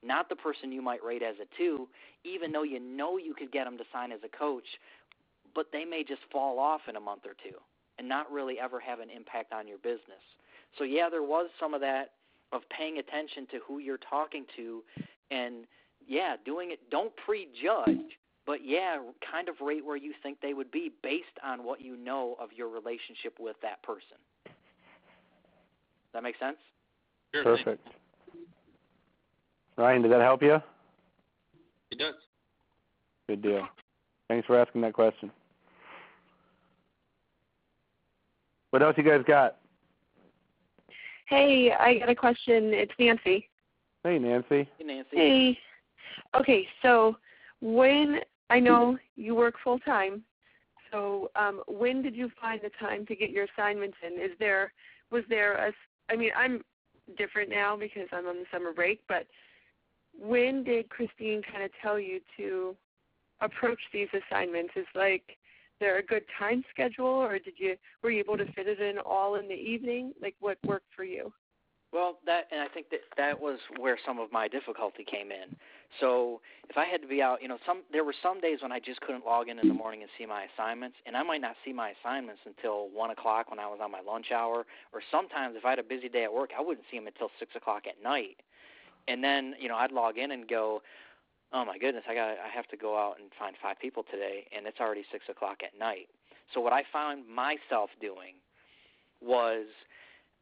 not the person you might rate as a two, even though you know you could get them to sign as a coach, but they may just fall off in a month or two and not really ever have an impact on your business. So yeah, there was some of that of paying attention to who you're talking to and yeah, doing it don't prejudge, but yeah, kind of rate where you think they would be based on what you know of your relationship with that person. Does that make sense? Perfect. Ryan, did that help you? It does. Good deal. Thanks for asking that question. What else you guys got? Hey, I got a question. It's Nancy. Hey, Nancy. Hey, Nancy. Hey. Okay, so when I know you work full time, so um, when did you find the time to get your assignments in? Is there was there a? I mean, I'm different now because I'm on the summer break, but when did Christine kind of tell you to approach these assignments? Is like there a good time schedule, or did you were you able to fit it in all in the evening? Like what worked for you? Well, that and I think that that was where some of my difficulty came in. So if I had to be out, you know, some there were some days when I just couldn't log in in the morning and see my assignments, and I might not see my assignments until one o'clock when I was on my lunch hour, or sometimes if I had a busy day at work, I wouldn't see them until six o'clock at night. And then you know I'd log in and go, oh my goodness, I got I have to go out and find five people today, and it's already six o'clock at night. So what I found myself doing was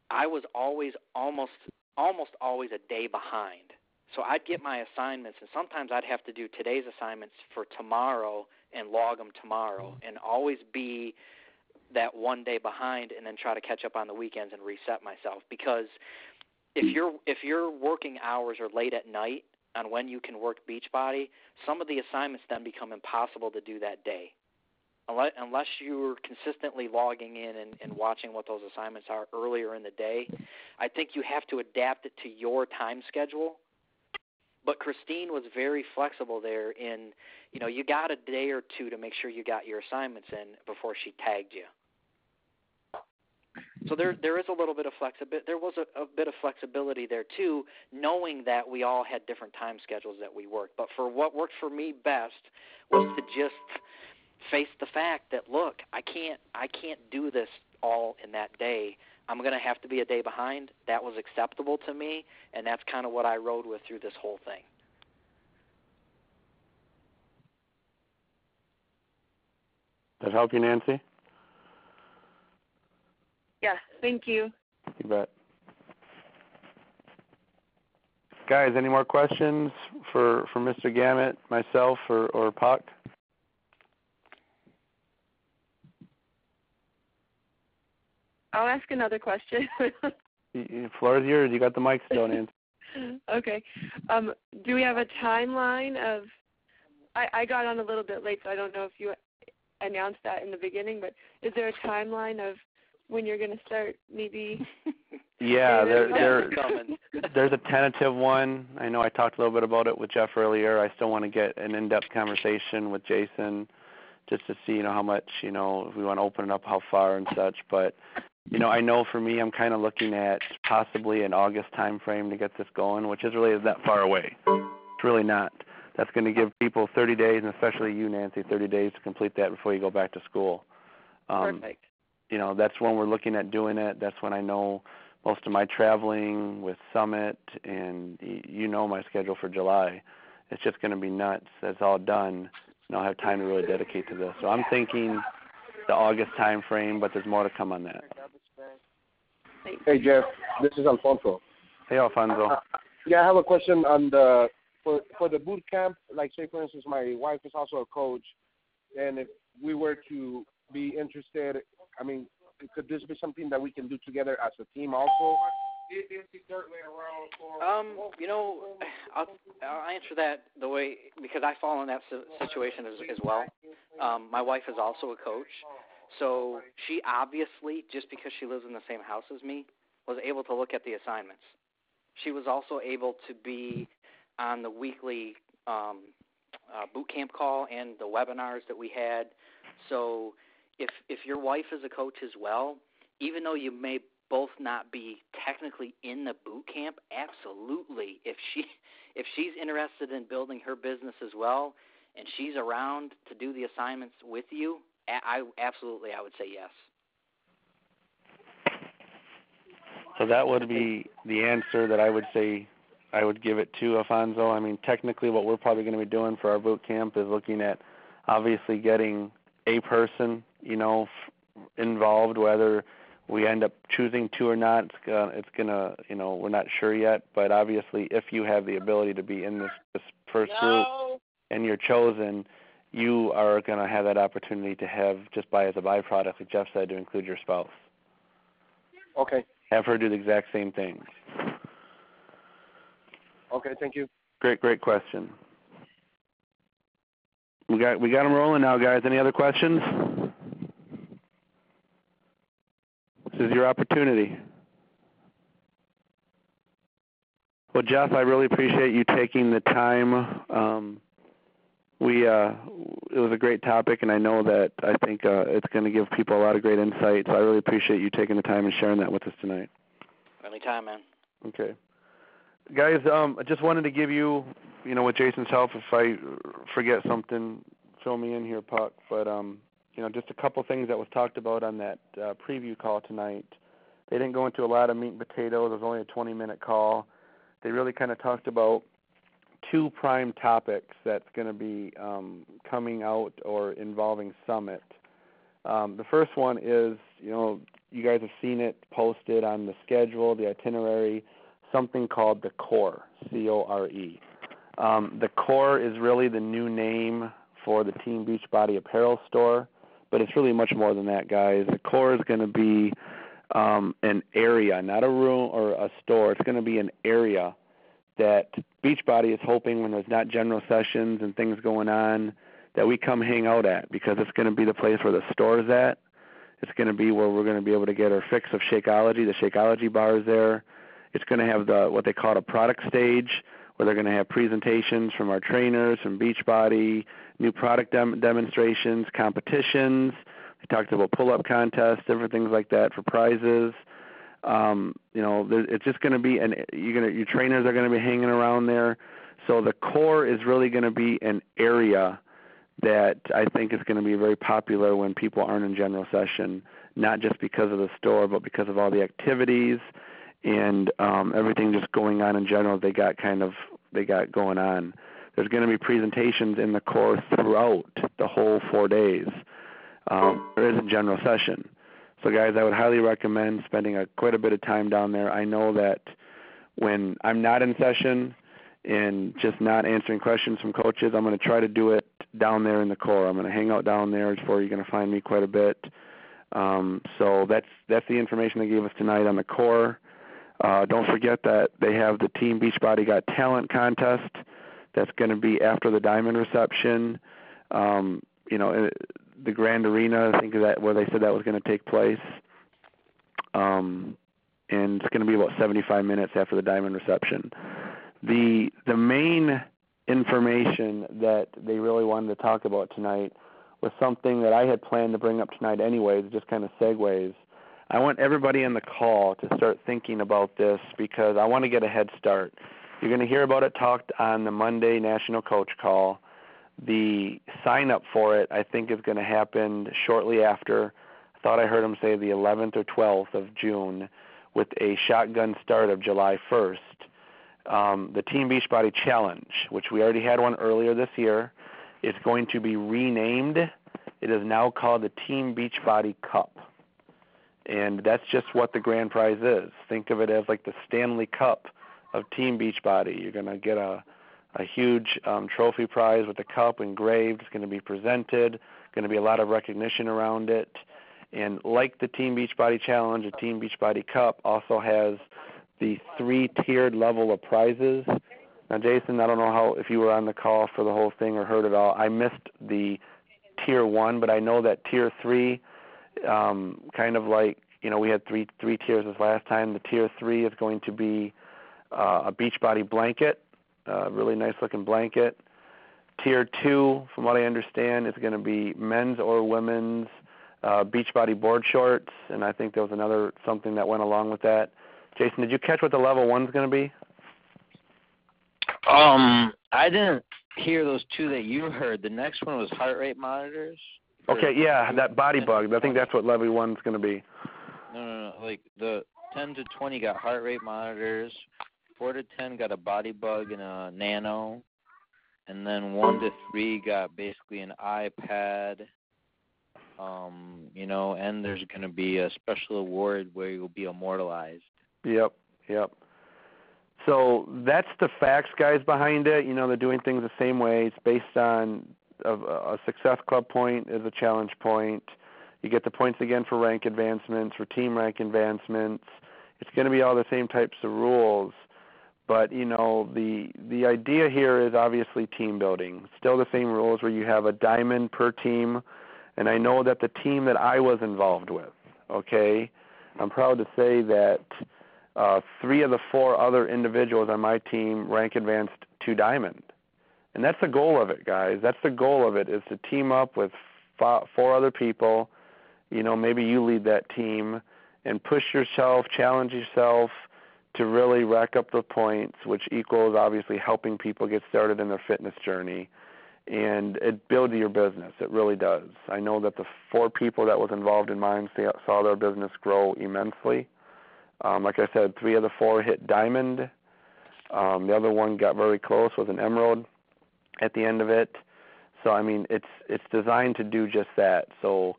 I was always almost almost always a day behind. So I'd get my assignments, and sometimes I'd have to do today's assignments for tomorrow and log them tomorrow, mm-hmm. and always be that one day behind, and then try to catch up on the weekends and reset myself. Because if mm. you're if your working hours are late at night on when you can work Beachbody, some of the assignments then become impossible to do that day unless, you're consistently logging in and, and watching what those assignments are earlier in the day, I think you have to adapt it to your time schedule. But Christine was very flexible there in, you know, you got a day or two to make sure you got your assignments in before she tagged you. So there mm-hmm. there is a little bit of flexibility. There was a, a bit of flexibility there too, knowing that we all had different time schedules that we worked. But for what worked for me best was to just face the fact that look, I can't I can't do this all in that day. I'm going to have to be a day behind. That was acceptable to me, and that's kind of what I rode with through this whole thing. Does that help you, Nancy? Yeah, thank you. You bet. Guys, any more questions for for Mr. Gamet, myself, or or Puck? I'll ask another question. (laughs) Floor is yours. You got the mic still, Nancy. (laughs) okay. Um, do we have a timeline of? I, I got on a little bit late, so I don't know if you announced that in the beginning. But is there a timeline of when you're going to start? Maybe. (laughs) Yeah, there, there, Coming. (laughs) there's a tentative one. I know I talked a little bit about it with Jeff earlier. I still want to get an in-depth conversation with Jason, just to see, you know, how much, you know, if we want to open it up, how far and such. But, you know, I know for me, I'm kind of looking at possibly an August time frame to get this going, which is really that far away. It's really not. That's going to give people 30 days, and especially you, Nancy, 30 days to complete that before you go back to school. Um, Perfect. You know that's when we're looking at doing it. That's when i know most of my traveling with summit and you know my schedule for july. It's just going to be nuts. That's all done. And i'll have time to really dedicate to this. So i'm thinking the august time frame but there's more to come on that. Hey Jeff, this is Alfonso. hey alfonso. Uh, yeah, I have a question on the for for the boot camp. Like, say for instance, my wife is also a coach, and if we were to be interested, I mean, could this be something that we can do together as a team also? Um, you know, I'll, I'll answer that the way because I fall in that situation as, as well. Um, my wife is also a coach, so she obviously, just because she lives in the same house as me, was able to look at the assignments. She was also able to be on the weekly um, uh, boot camp call and the webinars that we had. So, if if your wife is a coach as well, even though you may both not be technically in the boot camp, absolutely. If she (laughs) if she's interested in building her business as well, and she's around to do the assignments with you, I absolutely I would say yes. so that would be the answer that i would say i would give it to alfonso i mean technically what we're probably going to be doing for our boot camp is looking at obviously getting a person you know f- involved whether we end up choosing to or not it's gonna, it's gonna you know we're not sure yet but obviously if you have the ability to be in this this first group and you're chosen you are going to have that opportunity to have just by as a byproduct like jeff said to include your spouse Okay. have her do the exact same thing Okay. Thank you. great great question we got we got them rolling now guys any other questions this is your opportunity well jeff i really appreciate you taking the time um we uh it was a great topic and i know that i think uh it's going to give people a lot of great insight so i really appreciate you taking the time and sharing that with us tonight Anytime, man. Okay. Guys, um, I just wanted to give you, you know, with Jason's help, if I forget something, fill me in here, Puck. But, um, you know, just a couple things that was talked about on that uh, preview call tonight. They didn't go into a lot of meat and potatoes. It was only a 20-minute call. They really kind of talked about two prime topics that's going to be um, coming out or involving Summit. Um, the first one is, you know, you guys have seen it posted on the schedule, the itinerary, something called the Core, C O R E. Um, the Core is really the new name for the Team Beachbody apparel store, but it's really much more than that, guys. The Core is going to be um, an area, not a room or a store. It's going to be an area that Beachbody is hoping when there's not general sessions and things going on that we come hang out at because it's going to be the place where the store is at. It's going to be where we're going to be able to get our fix of Shakeology. The Shakeology bar is there. It's going to have the what they call a product stage, where they're going to have presentations from our trainers, from Beachbody, new product dem- demonstrations, competitions. We talked about pull-up contests, different things like that for prizes. Um, you know, it's just going to be, and you're going to, your trainers are going to be hanging around there. So the core is really going to be an area that I think is going to be very popular when people aren't in general session, not just because of the store, but because of all the activities and um, everything just going on in general. They got kind of they got going on. There's going to be presentations in the core throughout the whole four days. Um, there is a general session. So, guys, I would highly recommend spending a, quite a bit of time down there. I know that when I'm not in session and just not answering questions from coaches, I'm going to try to do it down there in the core. I'm going to hang out down there. It's where you're going to find me quite a bit. Um, so that's that's the information they gave us tonight on the core. Uh, don't forget that they have the Team Beachbody Got Talent contest. That's going to be after the diamond reception. Um, you know, the Grand Arena. I think that where they said that was going to take place. Um, and it's going to be about 75 minutes after the diamond reception. The the main information that they really wanted to talk about tonight was something that I had planned to bring up tonight anyways, just kind of segues. I want everybody in the call to start thinking about this because I want to get a head start. You're going to hear about it talked on the Monday National Coach Call. The sign up for it, I think, is going to happen shortly after. I thought I heard him say the 11th or 12th of June, with a shotgun start of July 1st. Um, the Team Beachbody Challenge, which we already had one earlier this year, is going to be renamed. It is now called the Team Beachbody Cup. And that's just what the grand prize is. Think of it as like the Stanley Cup of Team Beachbody. You're going to get a a huge um, trophy prize with the cup engraved. It's going to be presented. Going to be a lot of recognition around it. And like the Team Beachbody Challenge, the Team Beachbody Cup also has the three-tiered level of prizes. Now, Jason, I don't know how if you were on the call for the whole thing or heard it all. I missed the tier one, but I know that tier three, um, kind of like you know we had three three tiers this last time. The tier three is going to be uh, a Beachbody blanket uh, really nice looking blanket. Tier two, from what I understand, is going to be men's or women's uh, Beachbody board shorts, and I think there was another something that went along with that. Jason, did you catch what the level one's going to be? Um, I didn't hear those two that you heard. The next one was heart rate monitors. Okay, yeah, that body (laughs) bug. I think that's what level one's going to be. No, no, no. Like the 10 to 20 got heart rate monitors four to ten got a bodybugg and a nano, and then one to three got basically an iPad. Um, you know, and there's going to be a special award where you'll be immortalized. Yep, yep. So that's the facts, guys, behind it. You know, they're doing things the same way. It's based on a, a success club point is a challenge point. You get the points again for rank advancements, for team rank advancements. It's going to be all the same types of rules. But you know the the idea here is obviously team building. Still the same rules where you have a diamond per team, and I know that the team that I was involved with, okay, I'm proud to say that uh, three of the four other individuals on my team rank advanced to diamond, and that's the goal of it, guys. That's the goal of it is to team up with four other people. You know, maybe you lead that team and push yourself, challenge yourself to really rack up the points, which equals obviously helping people get started in their fitness journey. And it builds your business. It really does. I know that the four people that was involved in mine saw their business grow immensely. Um, like I said, three of the four hit diamond. Um, the other one got very close, was an emerald at the end of it. So I mean, it's it's designed to do just that. So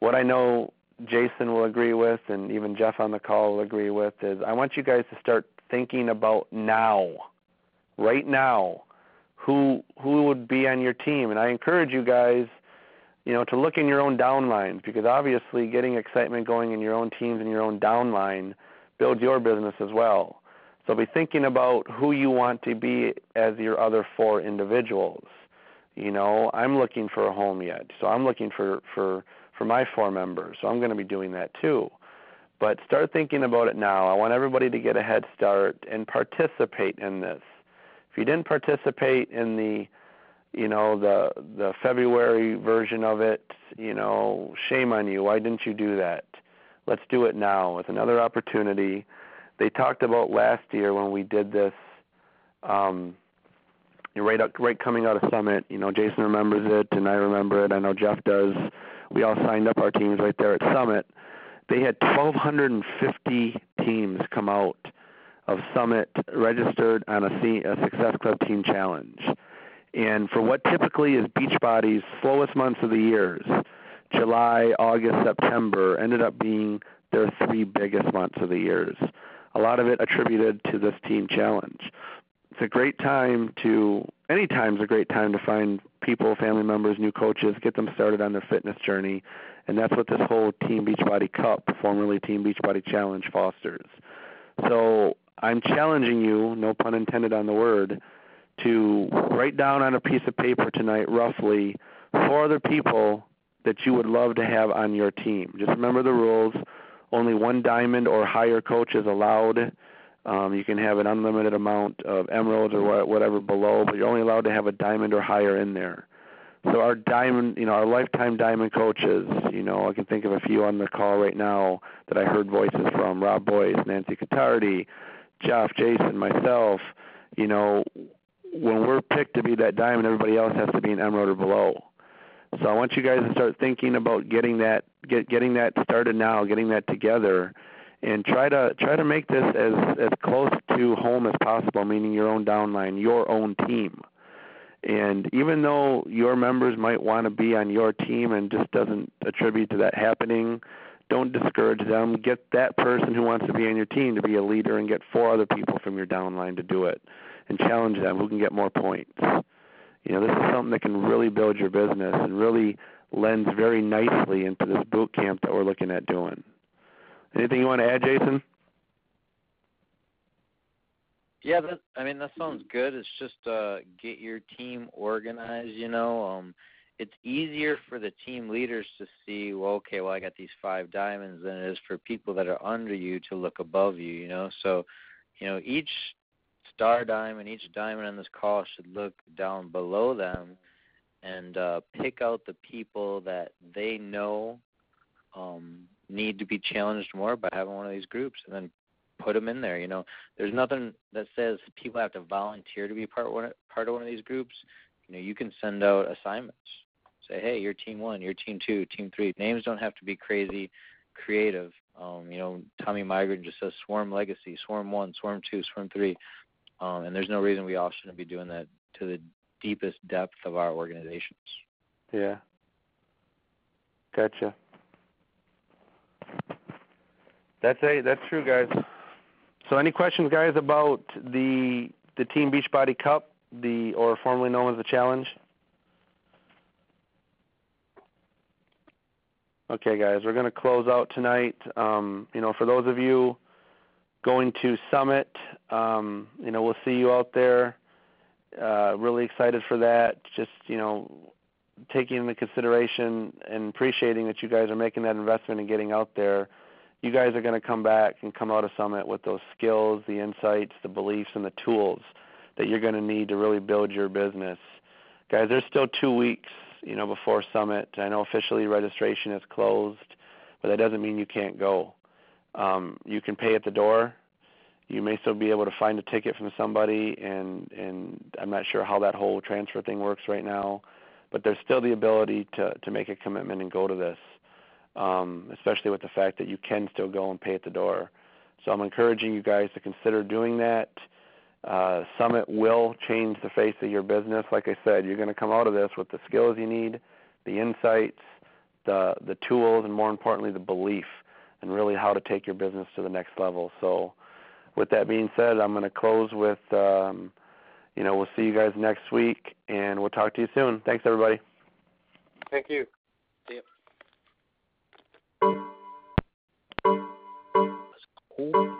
what I know Jason will agree with, and even Jeff on the call will agree with, is I want you guys to start thinking about now, right now, who who would be on your team. And I encourage you guys, you know, to look in your own downlines because obviously getting excitement going in your own teams and your own downline builds your business as well. So be thinking about who you want to be as your other four individuals. You know, I'm looking for a home yet, so I'm looking for for for my four members. So I'm going to be doing that too. But start thinking about it now. I want everybody to get a head start and participate in this. If you didn't participate in the you know the the February version of it, you know, shame on you. Why didn't you do that? Let's do it now. with another opportunity. They talked about last year when we did this um right up, right coming out of Summit. You know, Jason remembers it, and I remember it. I know Jeff does. We all signed up our teams right there at Summit. They had 1,250 teams come out of Summit registered on a, a Success Club Team Challenge. And for what typically is Beachbody's slowest months of the years, July, August, September ended up being their three biggest months of the years. A lot of it attributed to this team challenge. It's a great time to any time's a great time to find people, family members, new coaches, get them started on their fitness journey, and that's what this whole Team Beachbody Cup, formerly Team Beachbody Challenge, fosters. So I'm challenging you, no pun intended on the word, to write down on a piece of paper tonight roughly four other people that you would love to have on your team. Just remember the rules. Only one diamond or higher coach is allowed. Um, you can have an unlimited amount of emeralds or whatever below, but you're only allowed to have a diamond or higher in there. So our diamond, you know, our lifetime diamond coaches, you know, I can think of a few on the call right now that I heard voices from: Rob Boyce, Nancy Catardi, Jeff, Jason, myself. You know, when we're picked to be that diamond, everybody else has to be an emerald or below. So I want you guys to start thinking about getting that get getting that started now, getting that together, and try to try to make this as as close to home as possible, meaning your own downline, your own team. And even though your members might want to be on your team and just doesn't attribute to that happening, don't discourage them. Get that person who wants to be on your team to be a leader and get four other people from your downline to do it and challenge them who can get more points. You know, this is something that can really build your business and really lends very nicely into this boot camp that we're looking at doing. Anything you want to add, Jason? Yeah, that I mean that sounds good. It's just uh get your team organized, you know. Um it's easier for the team leaders to see, well, okay, well I got these five diamonds than it is for people that are under you to look above you, you know. So, you know, each star diamond, each diamond on this call should look down below them and uh, pick out the people that they know um, need to be challenged more by having one of these groups, and then put them in there. You know, there's nothing that says people have to volunteer to be part one, part of one of these groups. You know, you can send out assignments. Say, hey, you're team one, you're team two, team three. Names don't have to be crazy creative. Um, you know, Tommy Migren just says Swarm Legacy, Swarm One, Swarm Two, Swarm Three. Um, and there's no reason we all shouldn't be doing that to the deepest depth of our organizations. Yeah. Gotcha. That's a that's true, guys. So, any questions, guys, about the the Team Beachbody Cup, the or formerly known as the Challenge? Okay, guys, we're going to close out tonight. Um, you know, for those of you going to Summit. Um, you know, we'll see you out there. Uh, really excited for that. Just you know, taking into consideration and appreciating that you guys are making that investment and getting out there. You guys are going to come back and come out of Summit with those skills, the insights, the beliefs, and the tools that you're going to need to really build your business. Guys, there's still two weeks, you know, before Summit. I know officially registration is closed, but that doesn't mean you can't go. Um, you can pay at the door. You may still be able to find a ticket from somebody, and and I'm not sure how that whole transfer thing works right now, but there's still the ability to to make a commitment and go to this, um, especially with the fact that you can still go and pay at the door. So I'm encouraging you guys to consider doing that. Uh, Summit will change the face of your business. Like I said, you're going to come out of this with the skills you need, the insights, the the tools, and more importantly, the belief and really how to take your business to the next level. So, with that being said, I'm going to close with, um, you know, we'll see you guys next week, and we'll talk to you soon. Thanks, everybody. Thank you. See you. Cool.